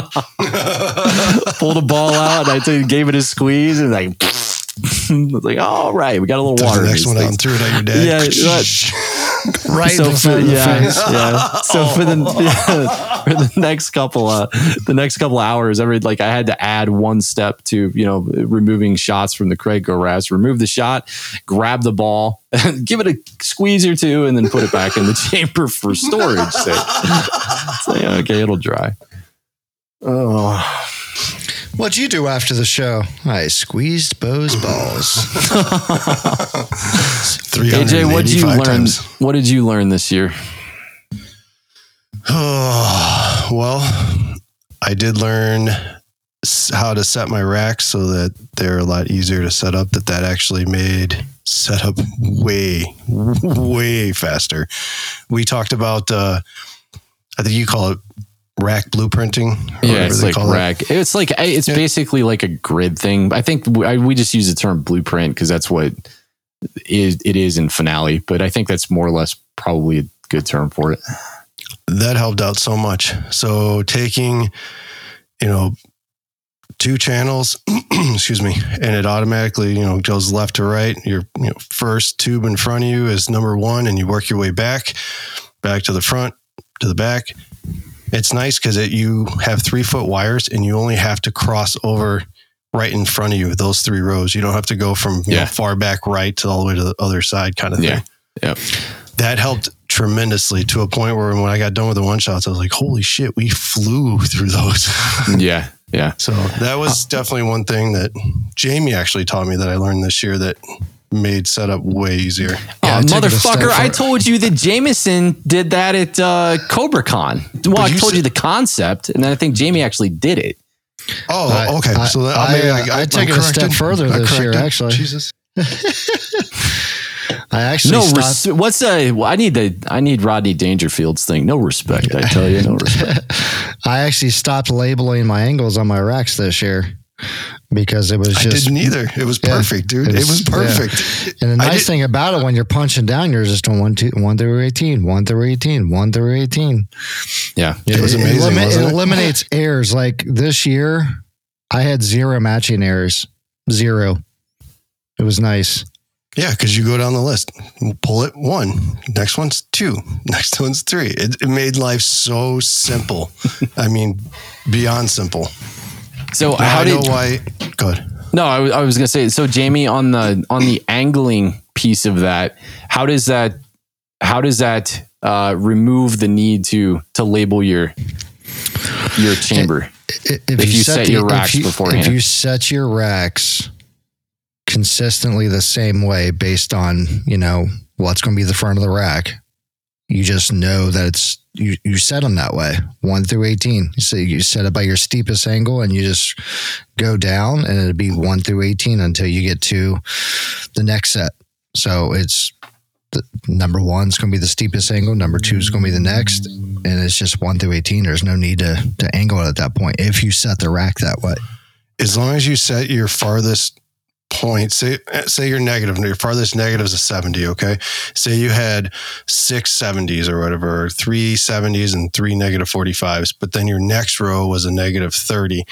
pulled a ball out, and I gave it a squeeze, and like, I was like, all right, we got a little Took water. the next one out things. and threw it at your dad. Yeah, right. Right so in the for, front of the yeah, face. yeah. So for the yeah, for the next couple uh the next couple hours, every like I had to add one step to you know removing shots from the Craigco rafts. Remove the shot, grab the ball, give it a squeeze or two, and then put it back in the chamber for storage. So, so, yeah, okay, it'll dry. Oh, What'd you do after the show? I squeezed Bo's balls. AJ, what did you learn? times. What did you learn this year? Oh, well, I did learn how to set my racks so that they're a lot easier to set up. That that actually made setup way, way faster. We talked about, uh, I think you call it rack blueprinting. Yeah, it's like call it. rack. It's like it's Yeah. basically like a grid thing. I think we, I, we just use the term blueprint because that's what is it is in finale. But I think that's more or less probably a good term for it. that helped out so much. So taking, you know, two channels, excuse me, and it automatically, you know, goes left to right. Your you know, first tube in front of you is number one, and you work your way back, back to the front, to the back. It's nice because it you have three foot wires, and you only have to cross over right in front of you. Those three rows. You don't have to go from you know, far back right to all the way to the other side, kind of thing Yeah. Yep. that helped tremendously to a point where when I got done with the one shots, I was like, holy shit, we flew through those. Yeah. Yeah. so that was uh, definitely one thing that Jamie actually taught me that I learned this year that made setup way easier. Yeah, oh, I took it a step motherfucker! I told you that Jameson did that at uh, CobraCon. Well, I you told said- you the concept, and then I think Jamie actually did it. Oh, I- okay. I- so that, I, maybe uh, I, I I'm it a step further I'm this year, actually. Jesus. I actually No, res- what's a? well, I need the I need Rodney Dangerfield's thing. No respect, I tell you, no respect. I actually stopped labeling my angles on my racks this year because it was I just. didn't either. It was Yeah. perfect, dude. It It was- was, perfect. And the nice thing about it, when you're punching down, you're just doing one, two, one through 18, one through 18, one through 18. Yeah, It was amazing, elimi- wasn't it it? eliminates errors. Like this year, I had zero matching errors. Zero. It was nice. Yeah, because you go down the list, pull it one, next one's two, next one's three. It, it made life so simple. I mean, beyond simple. So Now how I did know why? Good. No, I was- I was gonna say. So, Jamie, on the on the angling piece of that, how does that how does that uh, remove the need to to label your your chamber? I- If, If you set your if racks you- beforehand. If you set your racks consistently the same way based on, you know, what's going to be the front of the rack, you just know that it's, you, you set them that way, one through 18. So you set it by your steepest angle and you just go down and it'll be one through 18 until you get to the next set. So it's, the, number one is going to be the steepest angle. Number two is going to be the next, and it's just one through eighteen. There's no need to to angle it at that point if you set the rack that way. As long as you set your farthest point, say say you're negative, your farthest negative is a 70, okay? Say you had six 70s or whatever, three 70s and three negative 45s, but then your next row was a negative 30.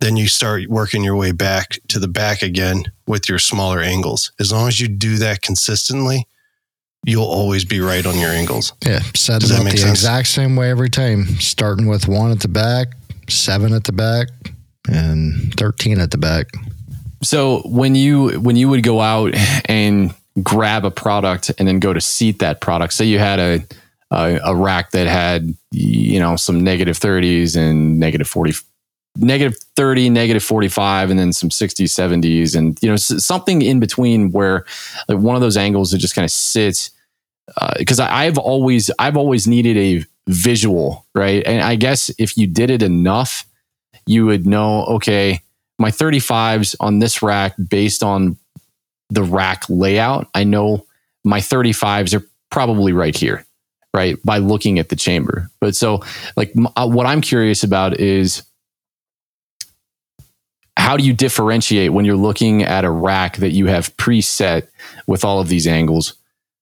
Then you start working your way back to the back again with your smaller angles. As long as you do that consistently, you'll always be right on your angles. Yeah, set Does it up the sense? exact same way every time. Starting with one at the back, seven at the back, and thirteen at the back. So when you when you would go out and grab a product and then go to seat that product, say you had a a, a rack that had you know some negative thirties and negative forty, negative thirty, negative forty five, and then some sixties, seventies, and you know something in between where like one of those angles that just kind of sits. Uh, because I I've always I've always needed a visual right, and I guess if you did it enough, you would know okay my 35s on this rack based on the rack layout i know my 35s are probably right here right by looking at the chamber but so like m- uh, what i'm curious about is how do you differentiate when you're looking at a rack that you have preset with all of these angles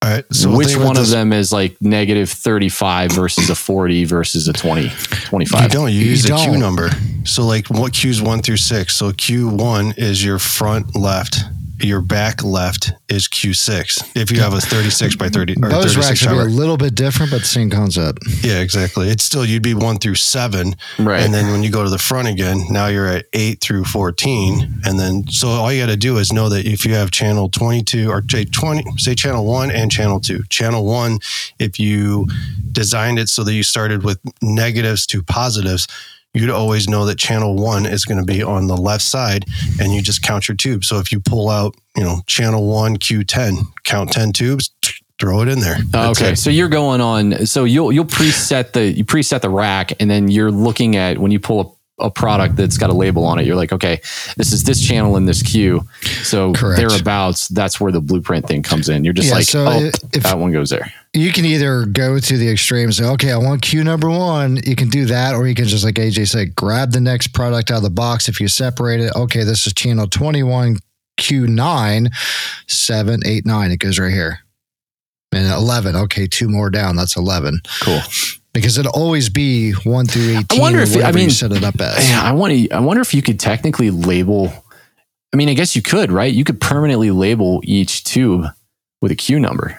All right. So which think about one of them is like negative 35 versus a 40 versus a 20 You 25 don't. You, You use the Q don't. number. So like what Q's one through six. So Q one is your front left. Your back left is Q six. If you have a thirty six by thirty or Those thirty racks six would be a little bit different, but the same concept. Yeah, exactly. It's still you'd be one through seven, right and then when you go to the front again, now you're at eight through fourteen, and then so all you got to do is know that if you have channel twenty two or say twenty, say channel one and channel two. Channel one, if you designed it so that you started with negatives to positives, you'd always know that channel one is going to be on the left side, and you just count your tubes. So if you pull out, you know, channel one Q ten, count ten tubes. Throw it in there. Oh, That's okay, it. so you're going on. So you'll you'll preset the you preset the rack, and then you're looking at when you pull a, a product that's got a label on it. You're like, okay, this is this channel in this queue. So Correct. thereabouts, that's where the blueprint thing comes in. You're just Yeah, like, so oh, if- that one goes there. You can either go to the extreme and say, okay, I want Q number one. You can do that, or you can just like AJ said, grab the next product out of the box. If you separate it, okay, this is channel 21 Q9, 7, 8, 9. It goes right here. And 11, okay, two more down. That's 11. Cool. Because it'll always be 1 through 18. I wonder if- I whatever you mean- set it up as. Yeah, I want to. I wonder if you could technically label. I mean, I guess you could, right? You could permanently label each tube with a Q number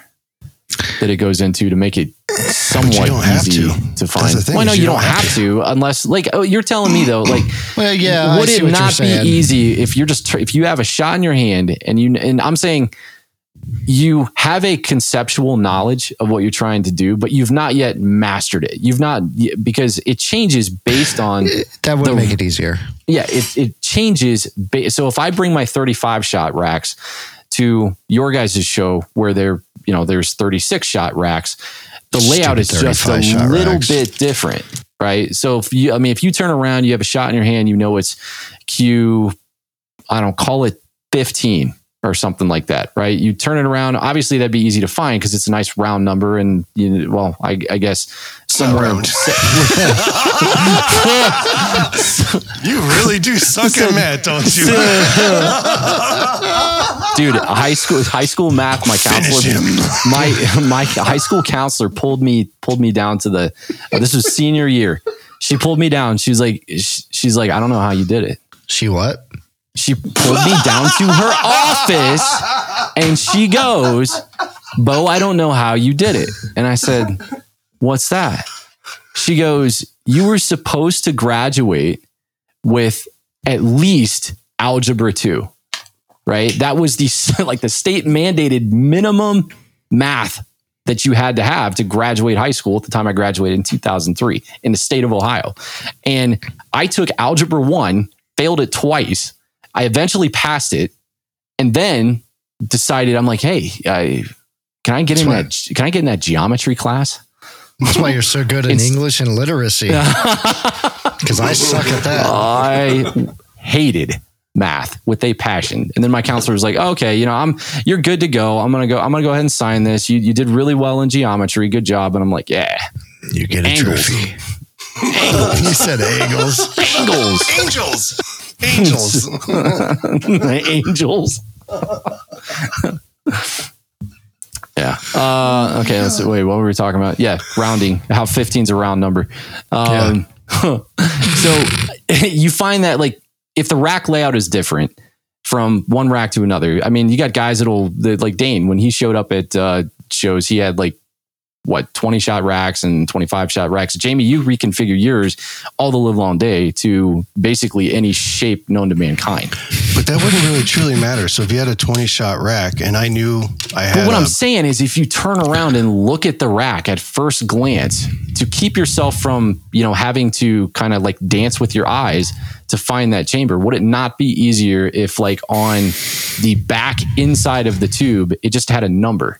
that it goes into to make it somewhat easy to. to, find. thing well, no, you, you don't, don't have, have to. unless, like, oh, you're telling me though, like, Well, yeah. Would it not be saying. easy if you're just if you have a shot in your hand and you and I'm saying you have a conceptual knowledge of what you're trying to do, but you've not yet mastered it. You've not because it changes based on That would the- make it easier. yeah, it, it changes. ba- So if I bring my 35 shot racks to your guys' show where there, you know, there's 36 shot racks, the layout is just a little racks. bit different, right? So if you, I mean, if you turn around, you have a shot in your hand, you know it's Q, I don't call it 15 or something like that, right? You turn it around. Obviously, that'd be easy to find because it's a nice round number, and you, well, I, I guess somewhere. round. You really do suck at math, don't you? dude high school high school math my counselor him. my my high school counselor pulled me pulled me down to the uh, this was senior year she pulled me down she was like sh- she's like i don't know how you did it She what? She pulled me down to her office and she goes bo i don't know how you did it. And i said what's that? She goes you were supposed to graduate with at least algebra 2 right? That was the like the state mandated minimum math that you had to have to graduate high school at the time i graduated in 2003 in the state of ohio. And i took algebra 1 failed it twice i eventually passed it and then decided i'm like hey I, can i get in that can i get in that geometry class That's why you're so good in It's- English and literacy. Because I suck at that. I hated math with a passion. And then my counselor was like, okay, you know, I'm you're good to go. I'm gonna go, I'm gonna go ahead and sign this. You you did really well in geometry. Good job. And I'm like, yeah. You get a Angles. trophy. you said angles. Angles. Angels. Angels. angels. yeah. Uh, okay. Let's wait. What were we talking about? Yeah, rounding. How 15 is a round number. Um, so you find that like if the rack layout is different from one rack to another, I mean, you got guys that'll like Dane when he showed up at uh, shows, he had like what 20 shot racks and 25 shot racks. Jamie, you reconfigure yours all the live long day to basically any shape known to mankind. But that wouldn't really truly matter. So if you had a 20 shot rack and I knew I had But what i I'm saying is if you turn around and look at the rack at first glance to keep yourself from, you know, having to kind of like dance with your eyes to find that chamber, would it not be easier if like on the back inside of the tube, it just had a number?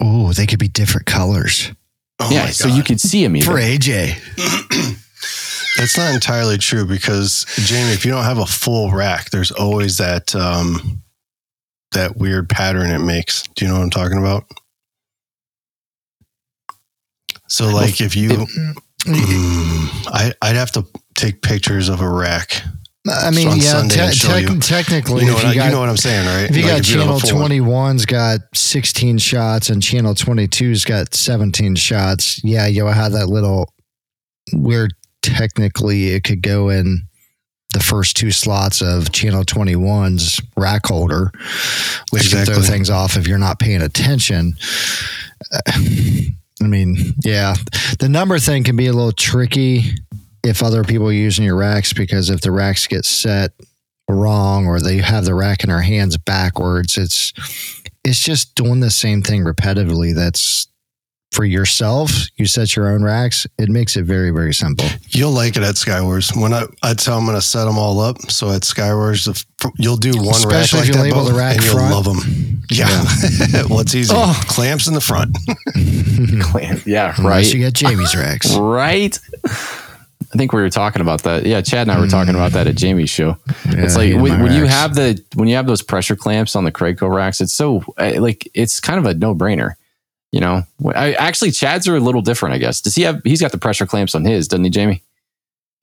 Oh, they could be different colors oh yeah. So you could see them either. for AJ. That's not entirely true because Jamie, if you don't have a full rack, there's always that um that weird pattern it makes. Do you know what I'm talking about? So like if you Mm, I I'd have to take pictures of a rack. I mean, yeah, te- and show tec- you. technically, You know, what, you I- got, you know what I'm saying, right? if you Like, got a channel 21's got 16 shots and channel 22's got 17 shots, yeah, you'll have that little where technically it could go in the first two slots of channel 21's rack holder, which can throw things off if you're not paying attention. Uh, I mean, yeah, the number thing can be a little tricky if other people are using your racks because if the racks get set wrong or they have the rack in their hands backwards, it's it's just doing the same thing repetitively. That's for yourself. You set your own racks. It makes it very very simple. You'll like it at Skywars. When I, I tell them I'm going to set them all up. So at Skywars, if, you'll do one Especially rack if like you that, label Bo, the rack and you'll front. love them. Yeah. well, easy. Oh. Clamps in the front. Clamps. Yeah. Unless Right. you got Jamie's racks. right. I think we were talking about that. Yeah, Chad and I were talking about that at Jamie's show. it's like when, when you have the when you have those pressure clamps on the Craigco racks, it's so uh, like it's kind of a no brainer. You know, I actually Chad's are a little different. I guess does he have? He's got the pressure clamps on his, doesn't he, Jamie?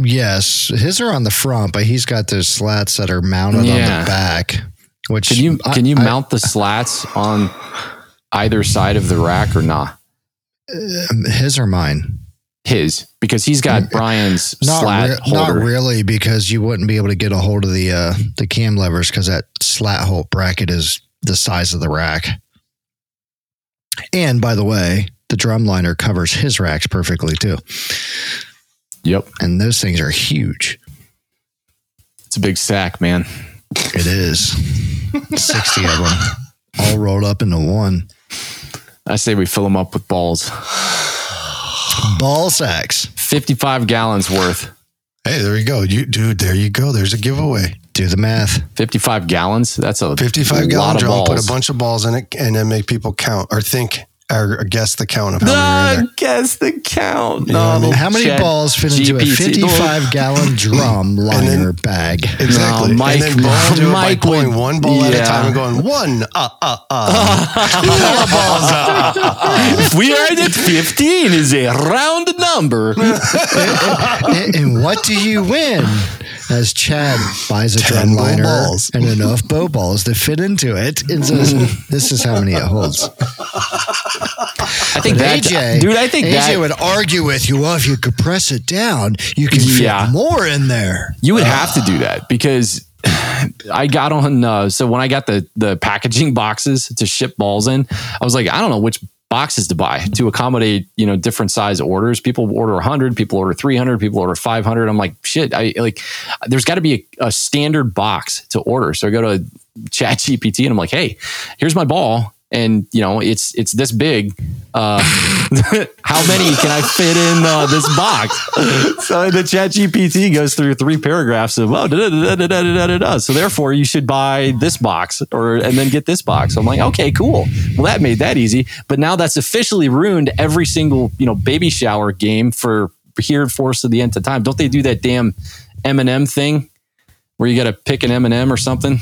Yes, his are on the front, but he's got those slats that are mounted on the back. Which Can you I- can you I- mount the slats on either side of the rack or not? um, his or mine? His because he's got Brian's Not, slat re- not really, because you wouldn't be able to get a hold of the uh, the cam levers because that slat hole bracket is the size of the rack. And by the way, the drum liner covers his racks perfectly too, Yep, and those things are huge. it's a big sack, man. It is sixty of them, all rolled up into one I say we fill them up with balls. ball sacks. Fifty-five gallons worth. Hey, there you go. You dude, there you go. There's a giveaway. Do the math. 55 gallons. That's a 55 lot gallon drum, put a bunch of balls in it, and then make people count or think or guess the count of how many are in there. guess the count. know what I mean? How many Chat balls fit into a GPT. 55 gallon drum liner bag? Exactly. No, Mike- and then Bo do it Mike by pulling would- one ball at a yeah. time and going one, uh, uh, uh. if we are at 15 is a round number. and, and what do you win? As Chad buys a drum liner balls. and enough bow balls to fit into it, and says, "This is how many it holds." I think that, AJ, dude, I think AJ that would argue with you. Well, if you compress it down, you can Yeah. fit more in there. you would have to do that because I got on. Uh, so when I got the the packaging boxes to ship balls in, I was like, I don't know which boxes to buy to accommodate you know different size orders. People order 100, people order 300, people order 500. I'm like, shit. I like. There's got to be a, a standard box to order. So I go to Chat GPT and I'm like, hey, here's my ball. And you know it's it's this big. Uh, how many can I fit in uh, this box? so the Chat GPT goes through three paragraphs of oh da, da, da, so therefore you should buy this box or and then get this box. I'm like okay cool. Well that made that easy, but now that's officially ruined every single you know baby shower game for here Force to the End of Time. Don't they do that damn M and M thing where you got to pick an M and M or something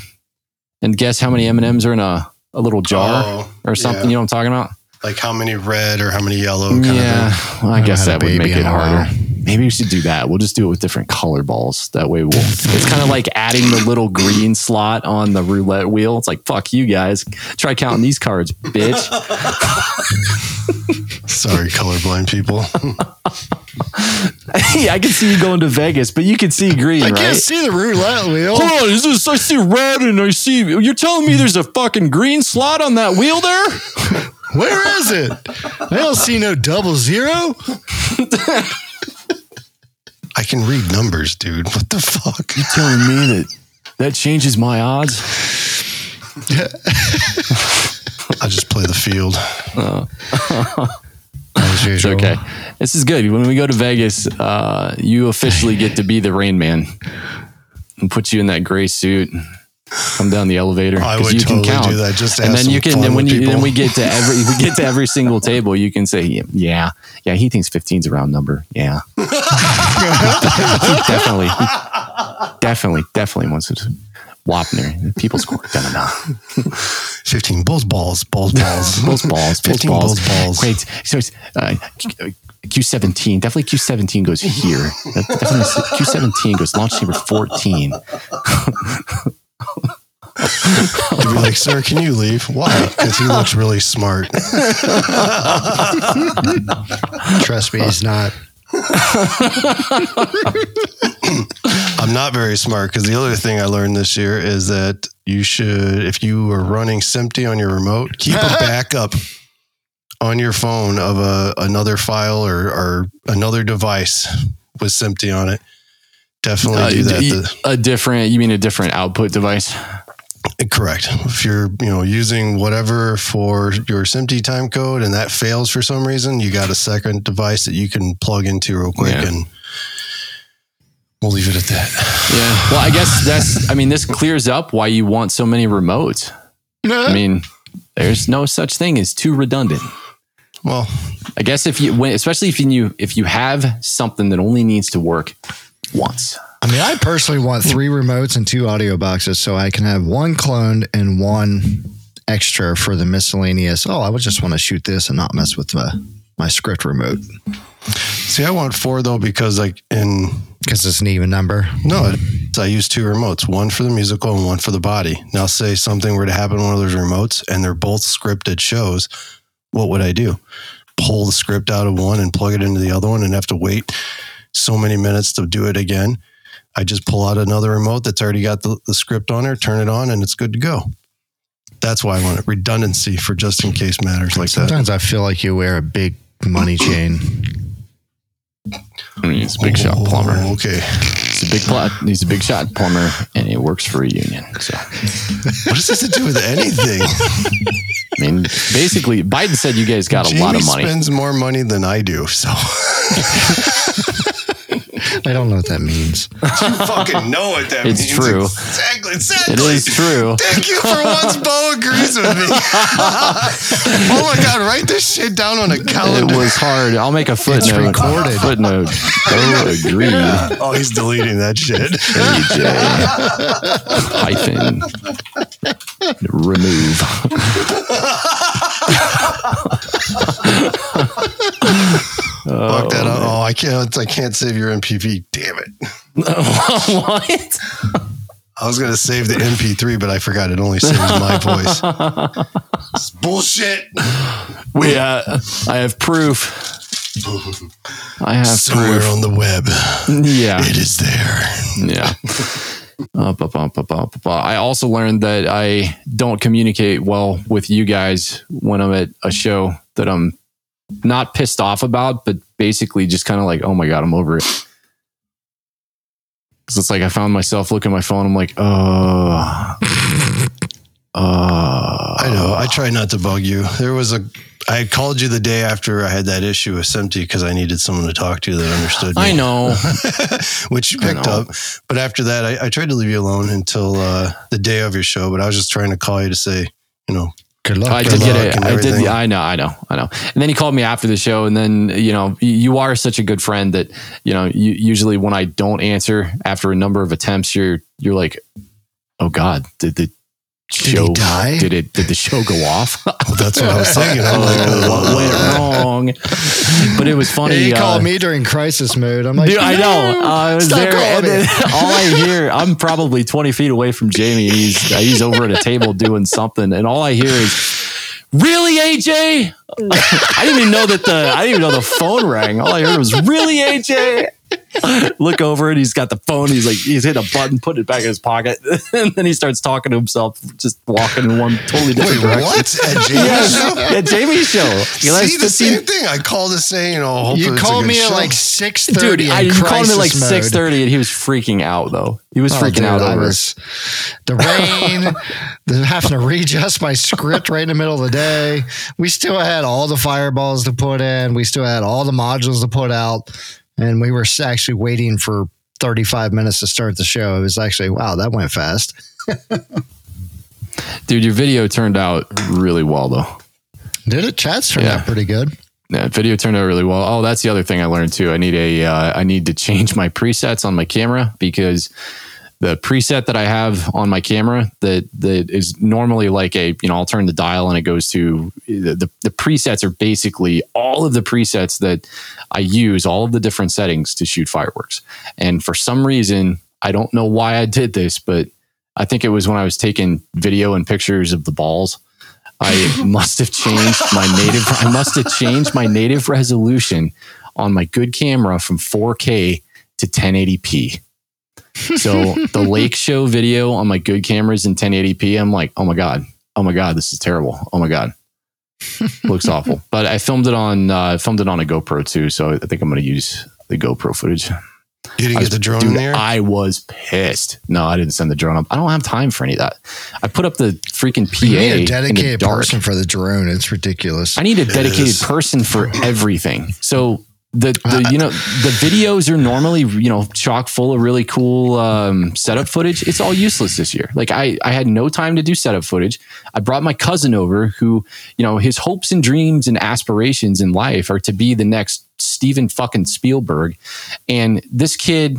and guess how many M and M's are in a a little jar Oh, or something? yeah. You know what I'm talking about? Like how many red or how many yellow kind yeah, of well, I guess that would make it harder. while. Maybe we should do that. We'll just do it with different color balls. That way, we'll. It's kind of like adding the little green slot on the roulette wheel. It's like fuck you guys. Try counting these cards, bitch. Sorry, colorblind people. hey, I can see you going to Vegas, but you can see green, I right? can't see the roulette wheel. Hold on, is this? I see red, and I see. You're telling me there's a fucking green slot on that wheel there? Where is it? I don't see no double zero. I can read numbers, dude. What the fuck? You telling me that that changes my odds? I just play the field. As It's okay. This is good. When we go to Vegas, uh, you officially get to be the Rain Man and put you in that gray suit. Come down the elevator. I 'cause would you can totally count. do that. Just and then you can. Then when you people. then we get to every we get to every single table, you can say, yeah, yeah. He thinks 15's a round number. Yeah, definitely, definitely, definitely wants to. Wapner, people score. Da, da, da. 15 bulls balls, balls balls. Bulls balls, bulls 15 balls. bulls balls. Great. So it's uh, Q seventeen. Definitely Q seventeen goes here. Definitely Q seventeen goes launch chamber fourteen. You'd be like, sir, can you leave? Why? Because he looks really smart. Trust me, he's not. I'm not very smart because the other thing I learned this year is that you should, if you are running SMPTE on your remote, keep a backup on your phone of a another file or, or another device with SMPTE on it. Definitely Uh, do that. The- a different. You mean a different output device? Correct. If you're, you know, using whatever for your SMPTE time code and that fails for some reason, you got a second device that you can plug into real quick Yeah. and we'll leave it at that. Yeah. Well, I guess that's. I mean, this clears up why you want so many remotes. I mean, there's no such thing as too redundant. Well, I guess if you, especially if you, if you have something that only needs to work once. I mean, I personally want three remotes and two audio boxes so I can have one cloned and one extra for the miscellaneous. Oh, I would just want to shoot this and not mess with the, my script remote see, I want four though, because like in, because it's an even number. no, I use two remotes, one for the musical and one for the body. Now, say something were to happen on one of those remotes and they're both scripted shows, what would I do? Pull the script out of one and plug it into the other one and have to wait so many minutes to do it again. I just pull out another remote that's already got the, the script on there, turn it on, and it's good to go. That's why I want it. Redundancy for just in case matters like that. Sometimes I feel like you wear a big money chain. I mean, it's a big shot oh, plumber. Oh, okay. He's a big plot. He's a big shot plumber, and it works for a union. So, What does this have to do with anything? I mean, basically, Biden said you guys got a lot of money. spends more money than I do, so I don't know what that means. you fucking know what that It's means. It's true. Exactly. Exactly. It is true. Thank you for once Bo agrees with me. oh my god, write this shit down on a calendar. It was hard. I'll make a footnote. recorded. Footnote. Oh, agreed. oh, he's deleting that shit. AJ hyphen remove. Fuck that. Oh, I can't. I can't save your MPV. Damn it. what? I was gonna save the MP3, but I forgot it only saves my voice. It's bullshit. We. Uh, I have proof. I have Somewhere proof. on the web, Yeah. it is there. Yeah. Uh. I also learned that I don't communicate well with you guys when I'm at a show that I'm not pissed off about, but basically just kind of like, oh my God, I'm over it. Because it's like I found myself looking at my phone. I'm like, uh, uh, I know. I try not to bug you. There was a. I called you the day after I had that issue with SMPTE because I needed someone to talk to that understood me. I know. which you picked know. up. But after that, I, I tried to leave you alone until uh, the day of your show. But I was just trying to call you to say, you know, Good luck. I Good did get it. and I did. everything. I know. I know. I know. And then he called me after the show, and then you know, you- you are such a good friend that you know. You, usually, when I don't answer after a number of attempts, you're you're like, oh God, did the show die? did it did the show go off? Well, that's what I was thinking. I'm like, oh, what went wrong? But it was funny. he uh, called me during crisis mode. I'm like, Dude, I know. "No, Uh, I was there, and then all I hear, I'm probably 20 feet away from Jamie. And he's he's over at a table doing something, and all I hear is, "Really, AJ?" I didn't even know that the I didn't even know the phone rang. All I heard was, "Really, AJ?" Look over and he's got the phone. He's like, he's hit a button, put it back in his pocket, and then he starts talking to himself, just walking in one totally different Wait, direction. what? At Jamie's Yes, show? at Jamie's show. He See, likes the 15 same thing. I called to say, you know, hopefully You it's a called good me at like six Dude, thirty. I, you called him at like six thirty, and he was freaking out. Though he was Oh, freaking dude, out I over. was the rain, the having to readjust my script right in the middle of the day. We still had all the fireballs to put in. We still had all the modules to put out, and we were actually waiting for 35 minutes to start the show. It was actually wow, that went fast. Dude, your video turned out really well, though. Did it? Chats turned Yeah. out pretty good. Yeah, video turned out really well. Oh, that's the other thing I learned too. I need a uh, I need to change my presets on my camera because the preset that I have on my camera that that is normally like a you know I'll turn the dial and it goes to the the, the presets are basically all of the presets that I use all of the different settings to shoot fireworks. And for some reason, I don't know why I did this, but I think it was when I was taking video and pictures of the balls. I must have changed my native. I must have changed my native resolution on my good camera from 4K to 1080p. So the lake show video on my good cameras in 1080p, I'm like, oh my god, oh my god, this is terrible. Oh my god, looks awful. But I filmed it on uh, I filmed it on a GoPro too, so I think I'm going to use the GoPro footage. You didn't I get was- the drone dude, there? I was pissed. No, I didn't send the drone up. I don't have time for any of that. I put up the freaking PA You need a dedicated person for the drone. It's ridiculous. I need a dedicated person for everything. So the, the you know the videos are normally you know chock full of really cool um, setup footage. It's all useless this year. Like I I had no time to do setup footage. I brought my cousin over who you know his hopes and dreams and aspirations in life are to be the next Steven fucking Spielberg, and this kid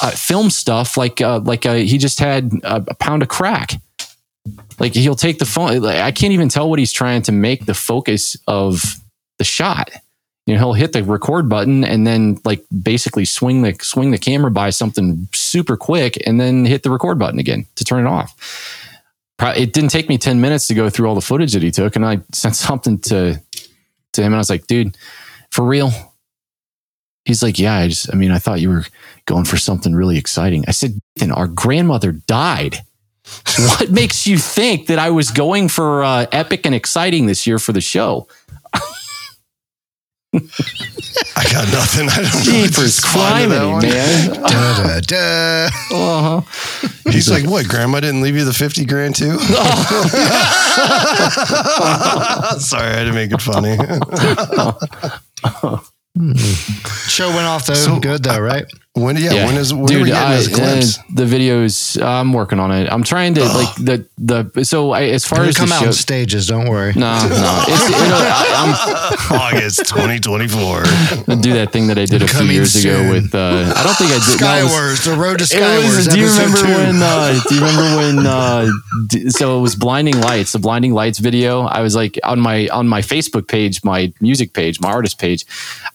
uh, films stuff like uh, like uh, he just had a, a pound of crack. Like he'll take the phone. Like, I can't even tell what he's trying to make the focus of the shot. You know, he'll hit the record button and then like basically swing the swing the camera by something super quick and then hit the record button again to turn it off. It didn't take me 10 minutes to go through all the footage that he took and I sent something to to him and I was like, "Dude, for real?" He's like, "Yeah, I just I mean, I thought you were going for something really exciting." I said, "Then our grandmother died." what makes you think that I was going for uh, epic and exciting this year for the show? I got nothing. I don't know. Jeepers Just fine with criminy, man. Da, da, da. Uh-huh. He's like, what? Grandma didn't leave you the 50 grand too? Sorry, I didn't make it funny. Show went off though. So- good though, right? When, yeah, when is, when are we getting I, this glimpse? the videos. I'm working on it. I'm trying to like the the. So I, as far It'll as the come out show, in stages. Don't worry. no, no, it's, it'll, I, August 2024. I'm gonna do that thing that I did a few Coming years ago with. Uh, I don't think I did. no, it was- the road to It Skywars. do you remember two. when? Uh, do you remember when? Uh, d- so it was blinding lights. The blinding lights video. I was like on my on my Facebook page, my music page, my artist page.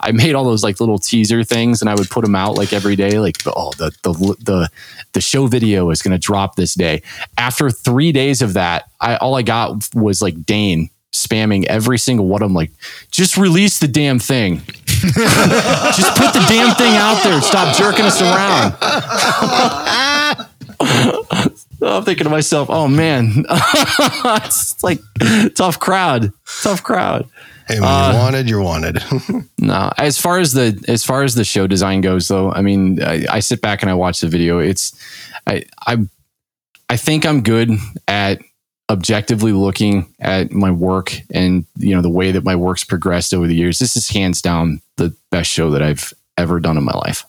I made all those like little teaser things, and I would put them out like every day. Like oh, the the the the show video is going to drop this day. After three days of that, I all I got was like Dane spamming every single one. I'm like, just release the damn thing. just put the damn thing out there. Stop jerking us around. I'm thinking to myself, oh man, it's like tough crowd, tough crowd. Hey, when you're wanted, you're wanted. No, as far as the as far as the show design goes, though, I mean, I, I sit back and I watch the video. It's I I I think I'm good at objectively looking at my work and you know the way that my work's progressed over the years. This is hands down the best show that I've ever done in my life.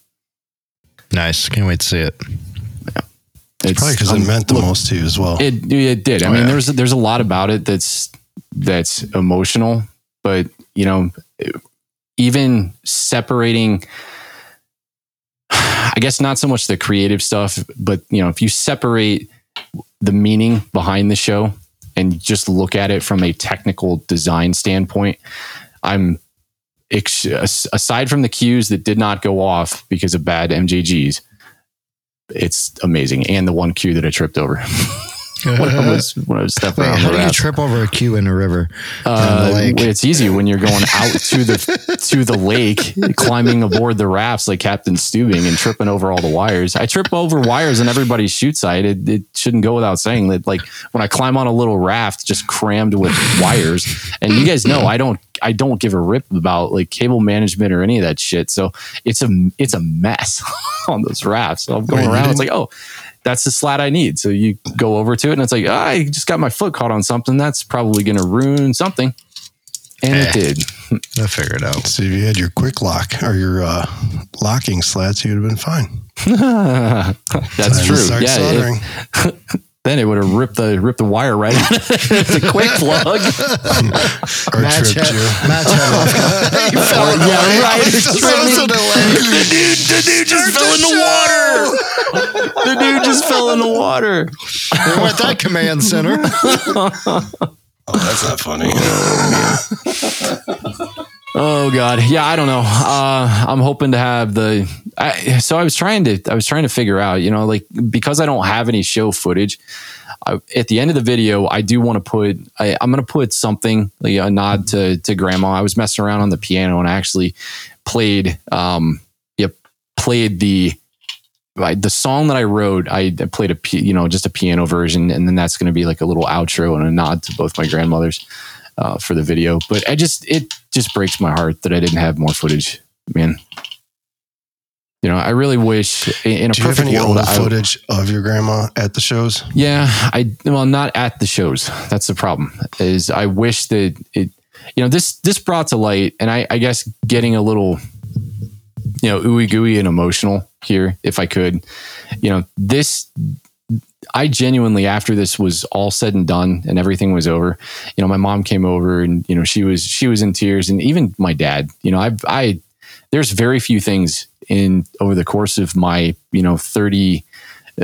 Nice. Can't wait to see it. It's Probably because it um, meant the look, most to you as well. It it did. I Oh, mean, yeah. there's there's a lot about it that's that's emotional, but you know, even separating. I guess not so much the creative stuff, but you know, if you separate the meaning behind the show and just look at it from a technical design standpoint, I'm aside from the cues that did not go off because of bad MJGs, it's amazing. And the one cue that I tripped over. when I was when I was stepping Wait, how the do you trip over a cue in a river? Uh, it's easy when you're going out to the to the lake, climbing aboard the rafts like Captain Stubing and tripping over all the wires. I trip over wires on everybody's shoot site. It, it shouldn't go without saying that. Like when I climb on a little raft just crammed with wires, and you guys know I don't I don't give a rip about like cable management or any of that shit. So it's a it's a mess on those rafts. So I'm going Wait, around. It's like oh that's the slat I need. So you go over to it and it's like, ah, I just got my foot caught on something. That's probably going to ruin something. And Eh. it did. I figure it out. So if you had your quick lock or your uh, locking slats, you'd have been fine. That's Time true. start Yeah. soldering. it- then it would have ripped the ripped the wire right out of it. It's a quick plug. or Match tripped head, you. match head off. You fell in the yeah, lake. right. You fell the lake. the dude, the dude just fell in the water. the dude just fell in the water. They went that command center. Oh, that's not funny. Oh, Oh God, yeah, I don't know. Uh, I'm hoping to have the. I, so I was trying to, I was trying to figure out, you know, like because I don't have any show footage. I, at the end of the video, I do want to put. I, I'm going to put something like a nod to to Grandma. I was messing around on the piano and I actually played. Um, yeah, played the. The song that I wrote, I, I played a you know just a piano version, and then that's going to be like a little outro and a nod to both my grandmothers uh, for the video. But I just it just breaks my heart that I didn't have more footage, man. You know, I really wish in a Do you have perfect any world, I, footage of your grandma at the shows? yeah, I well not at the shows. That's the problem. Is I wish that it, you know, this this brought to light, and I, I guess getting a little, you know, ooey gooey and emotional here, if I could, you know, this. I genuinely, after this was all said and done and everything was over, you know, my mom came over and you know she was she was in tears, and even my dad. You know, I I there's very few things in over the course of my you know 30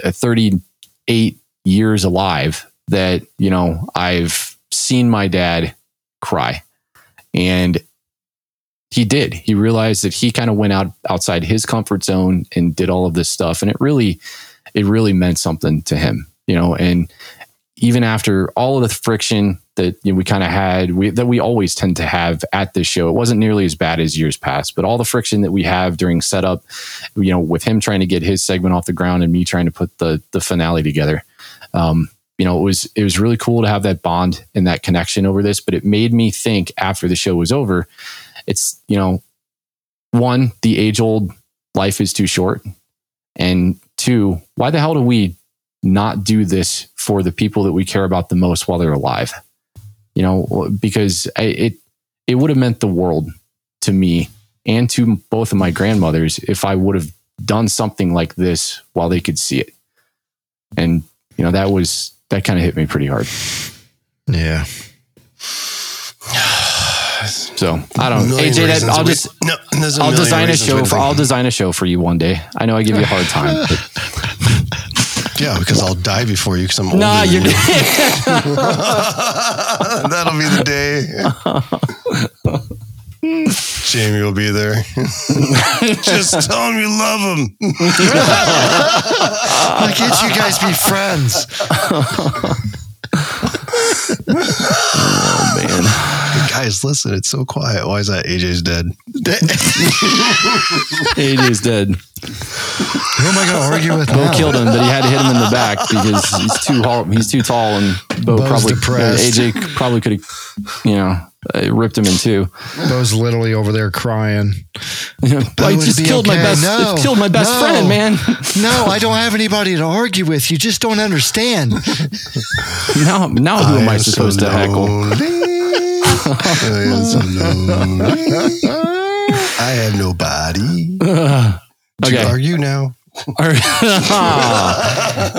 uh, 38 years alive that you know I've seen my dad cry. And he did. He realized that he kind of went out outside his comfort zone and did all of this stuff. And it really it really meant something to him you know and even after all of the friction that you know, we kind of had we, that we always tend to have at this show it wasn't nearly as bad as years past but all the friction that we have during setup you know with him trying to get his segment off the ground and me trying to put the the finale together um, you know, it was it was really cool to have that bond and that connection over this. But it made me think after the show was over, it's you know, one the age old life is too short, and two, why the hell do we not do this for the people that we care about the most while they're alive? You know, because I, it it would have meant the world to me and to both of my grandmothers if I would have done something like this while they could see it. And you know that was that kind of hit me pretty hard. Yeah. So I don't, Million AJ. That, I'll we- just no, there's a I'll design a show for I'll design a show for you one day. I know I give you a hard time. Yeah, because I'll die before you because I'm older. nah, you're you. That'll be the day. Jamie will be there. Just tell him you love him. Why can't you guys be friends? oh man, Guys, listen, it's so quiet. Why is that? AJ's dead. AJ's dead. Who am I going to argue with Bo now? killed him, but he had to hit him in the back because he's too tall. He's too tall, and Bo Bo's probably depressed. AJ probably could have, you know, uh, ripped him in two. Bo's literally over there crying. You know, I just be killed my best. No, killed my best no. friend, man. No, I don't have anybody to argue with. You just don't understand. now, now who am I am so supposed to heckle? Lonely. I am so lonely. I have nobody. Do you Okay. argue now? All right.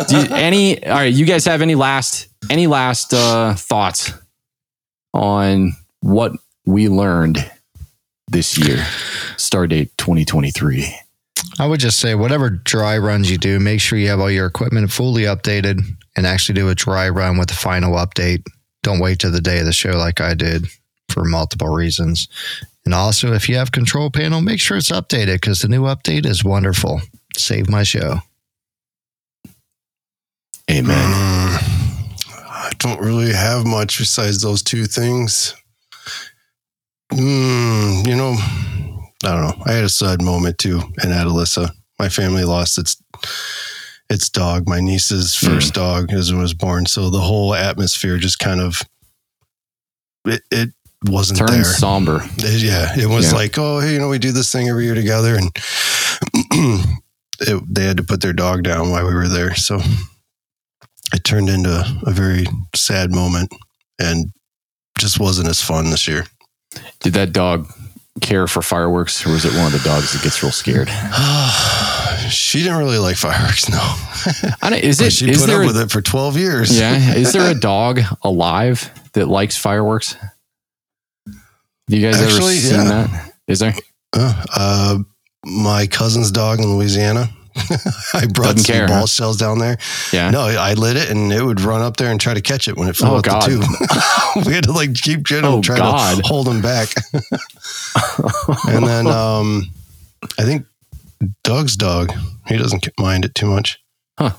Do you- any all right, you guys have any last any last uh thoughts on what we learned this year? Stardate 2023. I would just say, whatever dry runs you do, make sure you have all your equipment fully updated and actually do a dry run with the final update. Don't wait to the day of the show like I did for multiple reasons. And also, if you have control panel, make sure it's updated because the new update is wonderful. Save my show. Amen. Mm, I don't really have much besides those two things. Mm, you know, I don't know. I had a sad moment too in Atalissa. My family lost its its dog, my niece's hmm. first dog, as it was born. So the whole atmosphere just kind of it, it wasn't Turn there. somber. It- yeah, it was Yeah. like, oh, hey, you know, we do this thing every year together, and it, they had to put their dog down while we were there. So it turned into a very sad moment, and just wasn't as fun this year. Did that dog care for fireworks, or was it one of the dogs that gets real scared? she didn't really like fireworks, no. I don't, is it? she Is put there? up a- with it for twelve years. yeah. Is there a dog alive that likes fireworks? Have you guys ever seen yeah. that? Is there? Uh, uh, my cousin's dog in Louisiana. I brought Doesn't some care, ball huh? shells down there. Yeah. No, I lit it and it would run up there and try to catch it when it flew Oh, out God. the tube. we had to like keep trying to, Oh, try God. to hold him back. and then um, I think Doug's dog, he doesn't mind it too much. Well,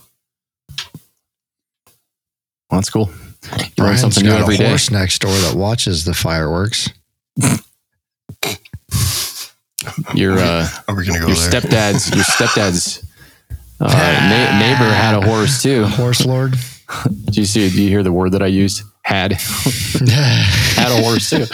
that's cool. Learn Brian's something new got every a day. horse next door that watches the fireworks. Your uh, Are we to go your there? stepdad's your stepdad's uh, na- neighbor had a horse too. Horse Lord. Did you see? Do you hear the word that I used? Had had a horse too.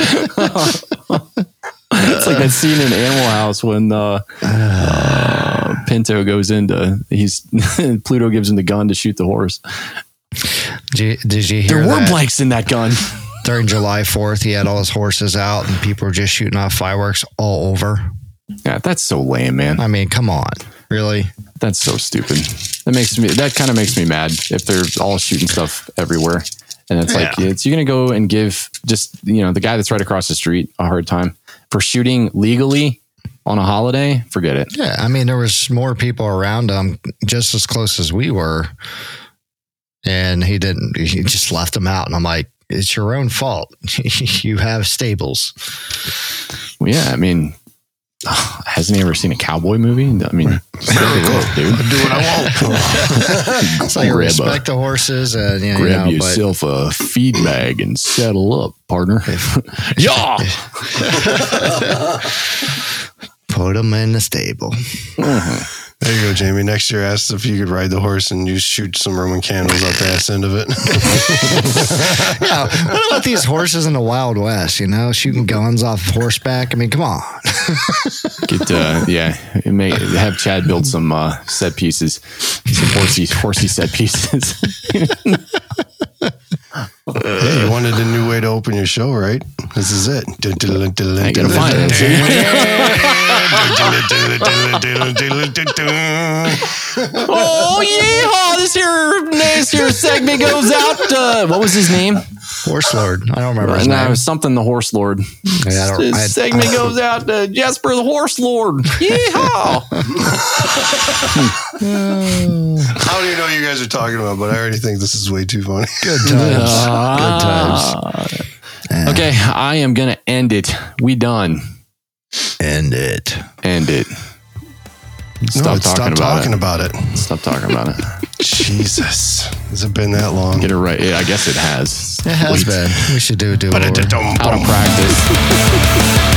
it's like that scene in Animal House when uh, uh, Pinto goes into he's Bluto gives him the gun to shoot the horse. Did you, did you hear There were that? blanks in that gun. during July 4th, he had all his horses out and people were just shooting off fireworks all over. Yeah, that's so lame, man. I mean, come on. Really? That's so stupid. That makes me that kind of makes me mad if they're all shooting stuff everywhere. And it's like Yeah. it's you're gonna go and give just you know the guy that's right across the street a hard time for shooting legally on a holiday. Forget it. Yeah. I mean, there was more people around him just as close as we were. And he didn't, he just left them out. And I'm like, it's your own fault. you have stables. Well, yeah, I mean, hasn't he ever seen a cowboy movie? I mean, step it up, dude. do what I want. So you Grab a- respect the horses and, you know, Grab you know, but yourself a feed bag and settle up, partner. yeah. put them in the stable. Mm-hmm. There you go, Jamie. Next year, ask if you could ride the horse and you shoot some Roman candles out the ass end of it. yeah. What about these horses in the Wild West, you know, shooting guns off horseback? I mean, come on. Get uh, yeah, make, have Chad build some uh, set pieces, some horsey horsey set pieces. hey, you wanted a new way to open your show, right? This is it. I gotta find it. oh yeah, this here this here segment goes out. Uh, what was his name? Horse Lord. I don't remember his No, name. it was something the horse lord. Yeah, I don't- this I- segment goes out to Jasper the horse lord. Yeehaw! I don't even know what you guys are talking about, but I already think this is way too funny. Good times. Good times. Ah. Okay, I am gonna end it. We done. End it. End it. Stop no, talking, stop about, talking it. about it. Stop talking about it. Jesus. Has it been that long? Get it right. Yeah, I guess it has. It has Sweet. been. We should do a do But over. it don't. Out of practice.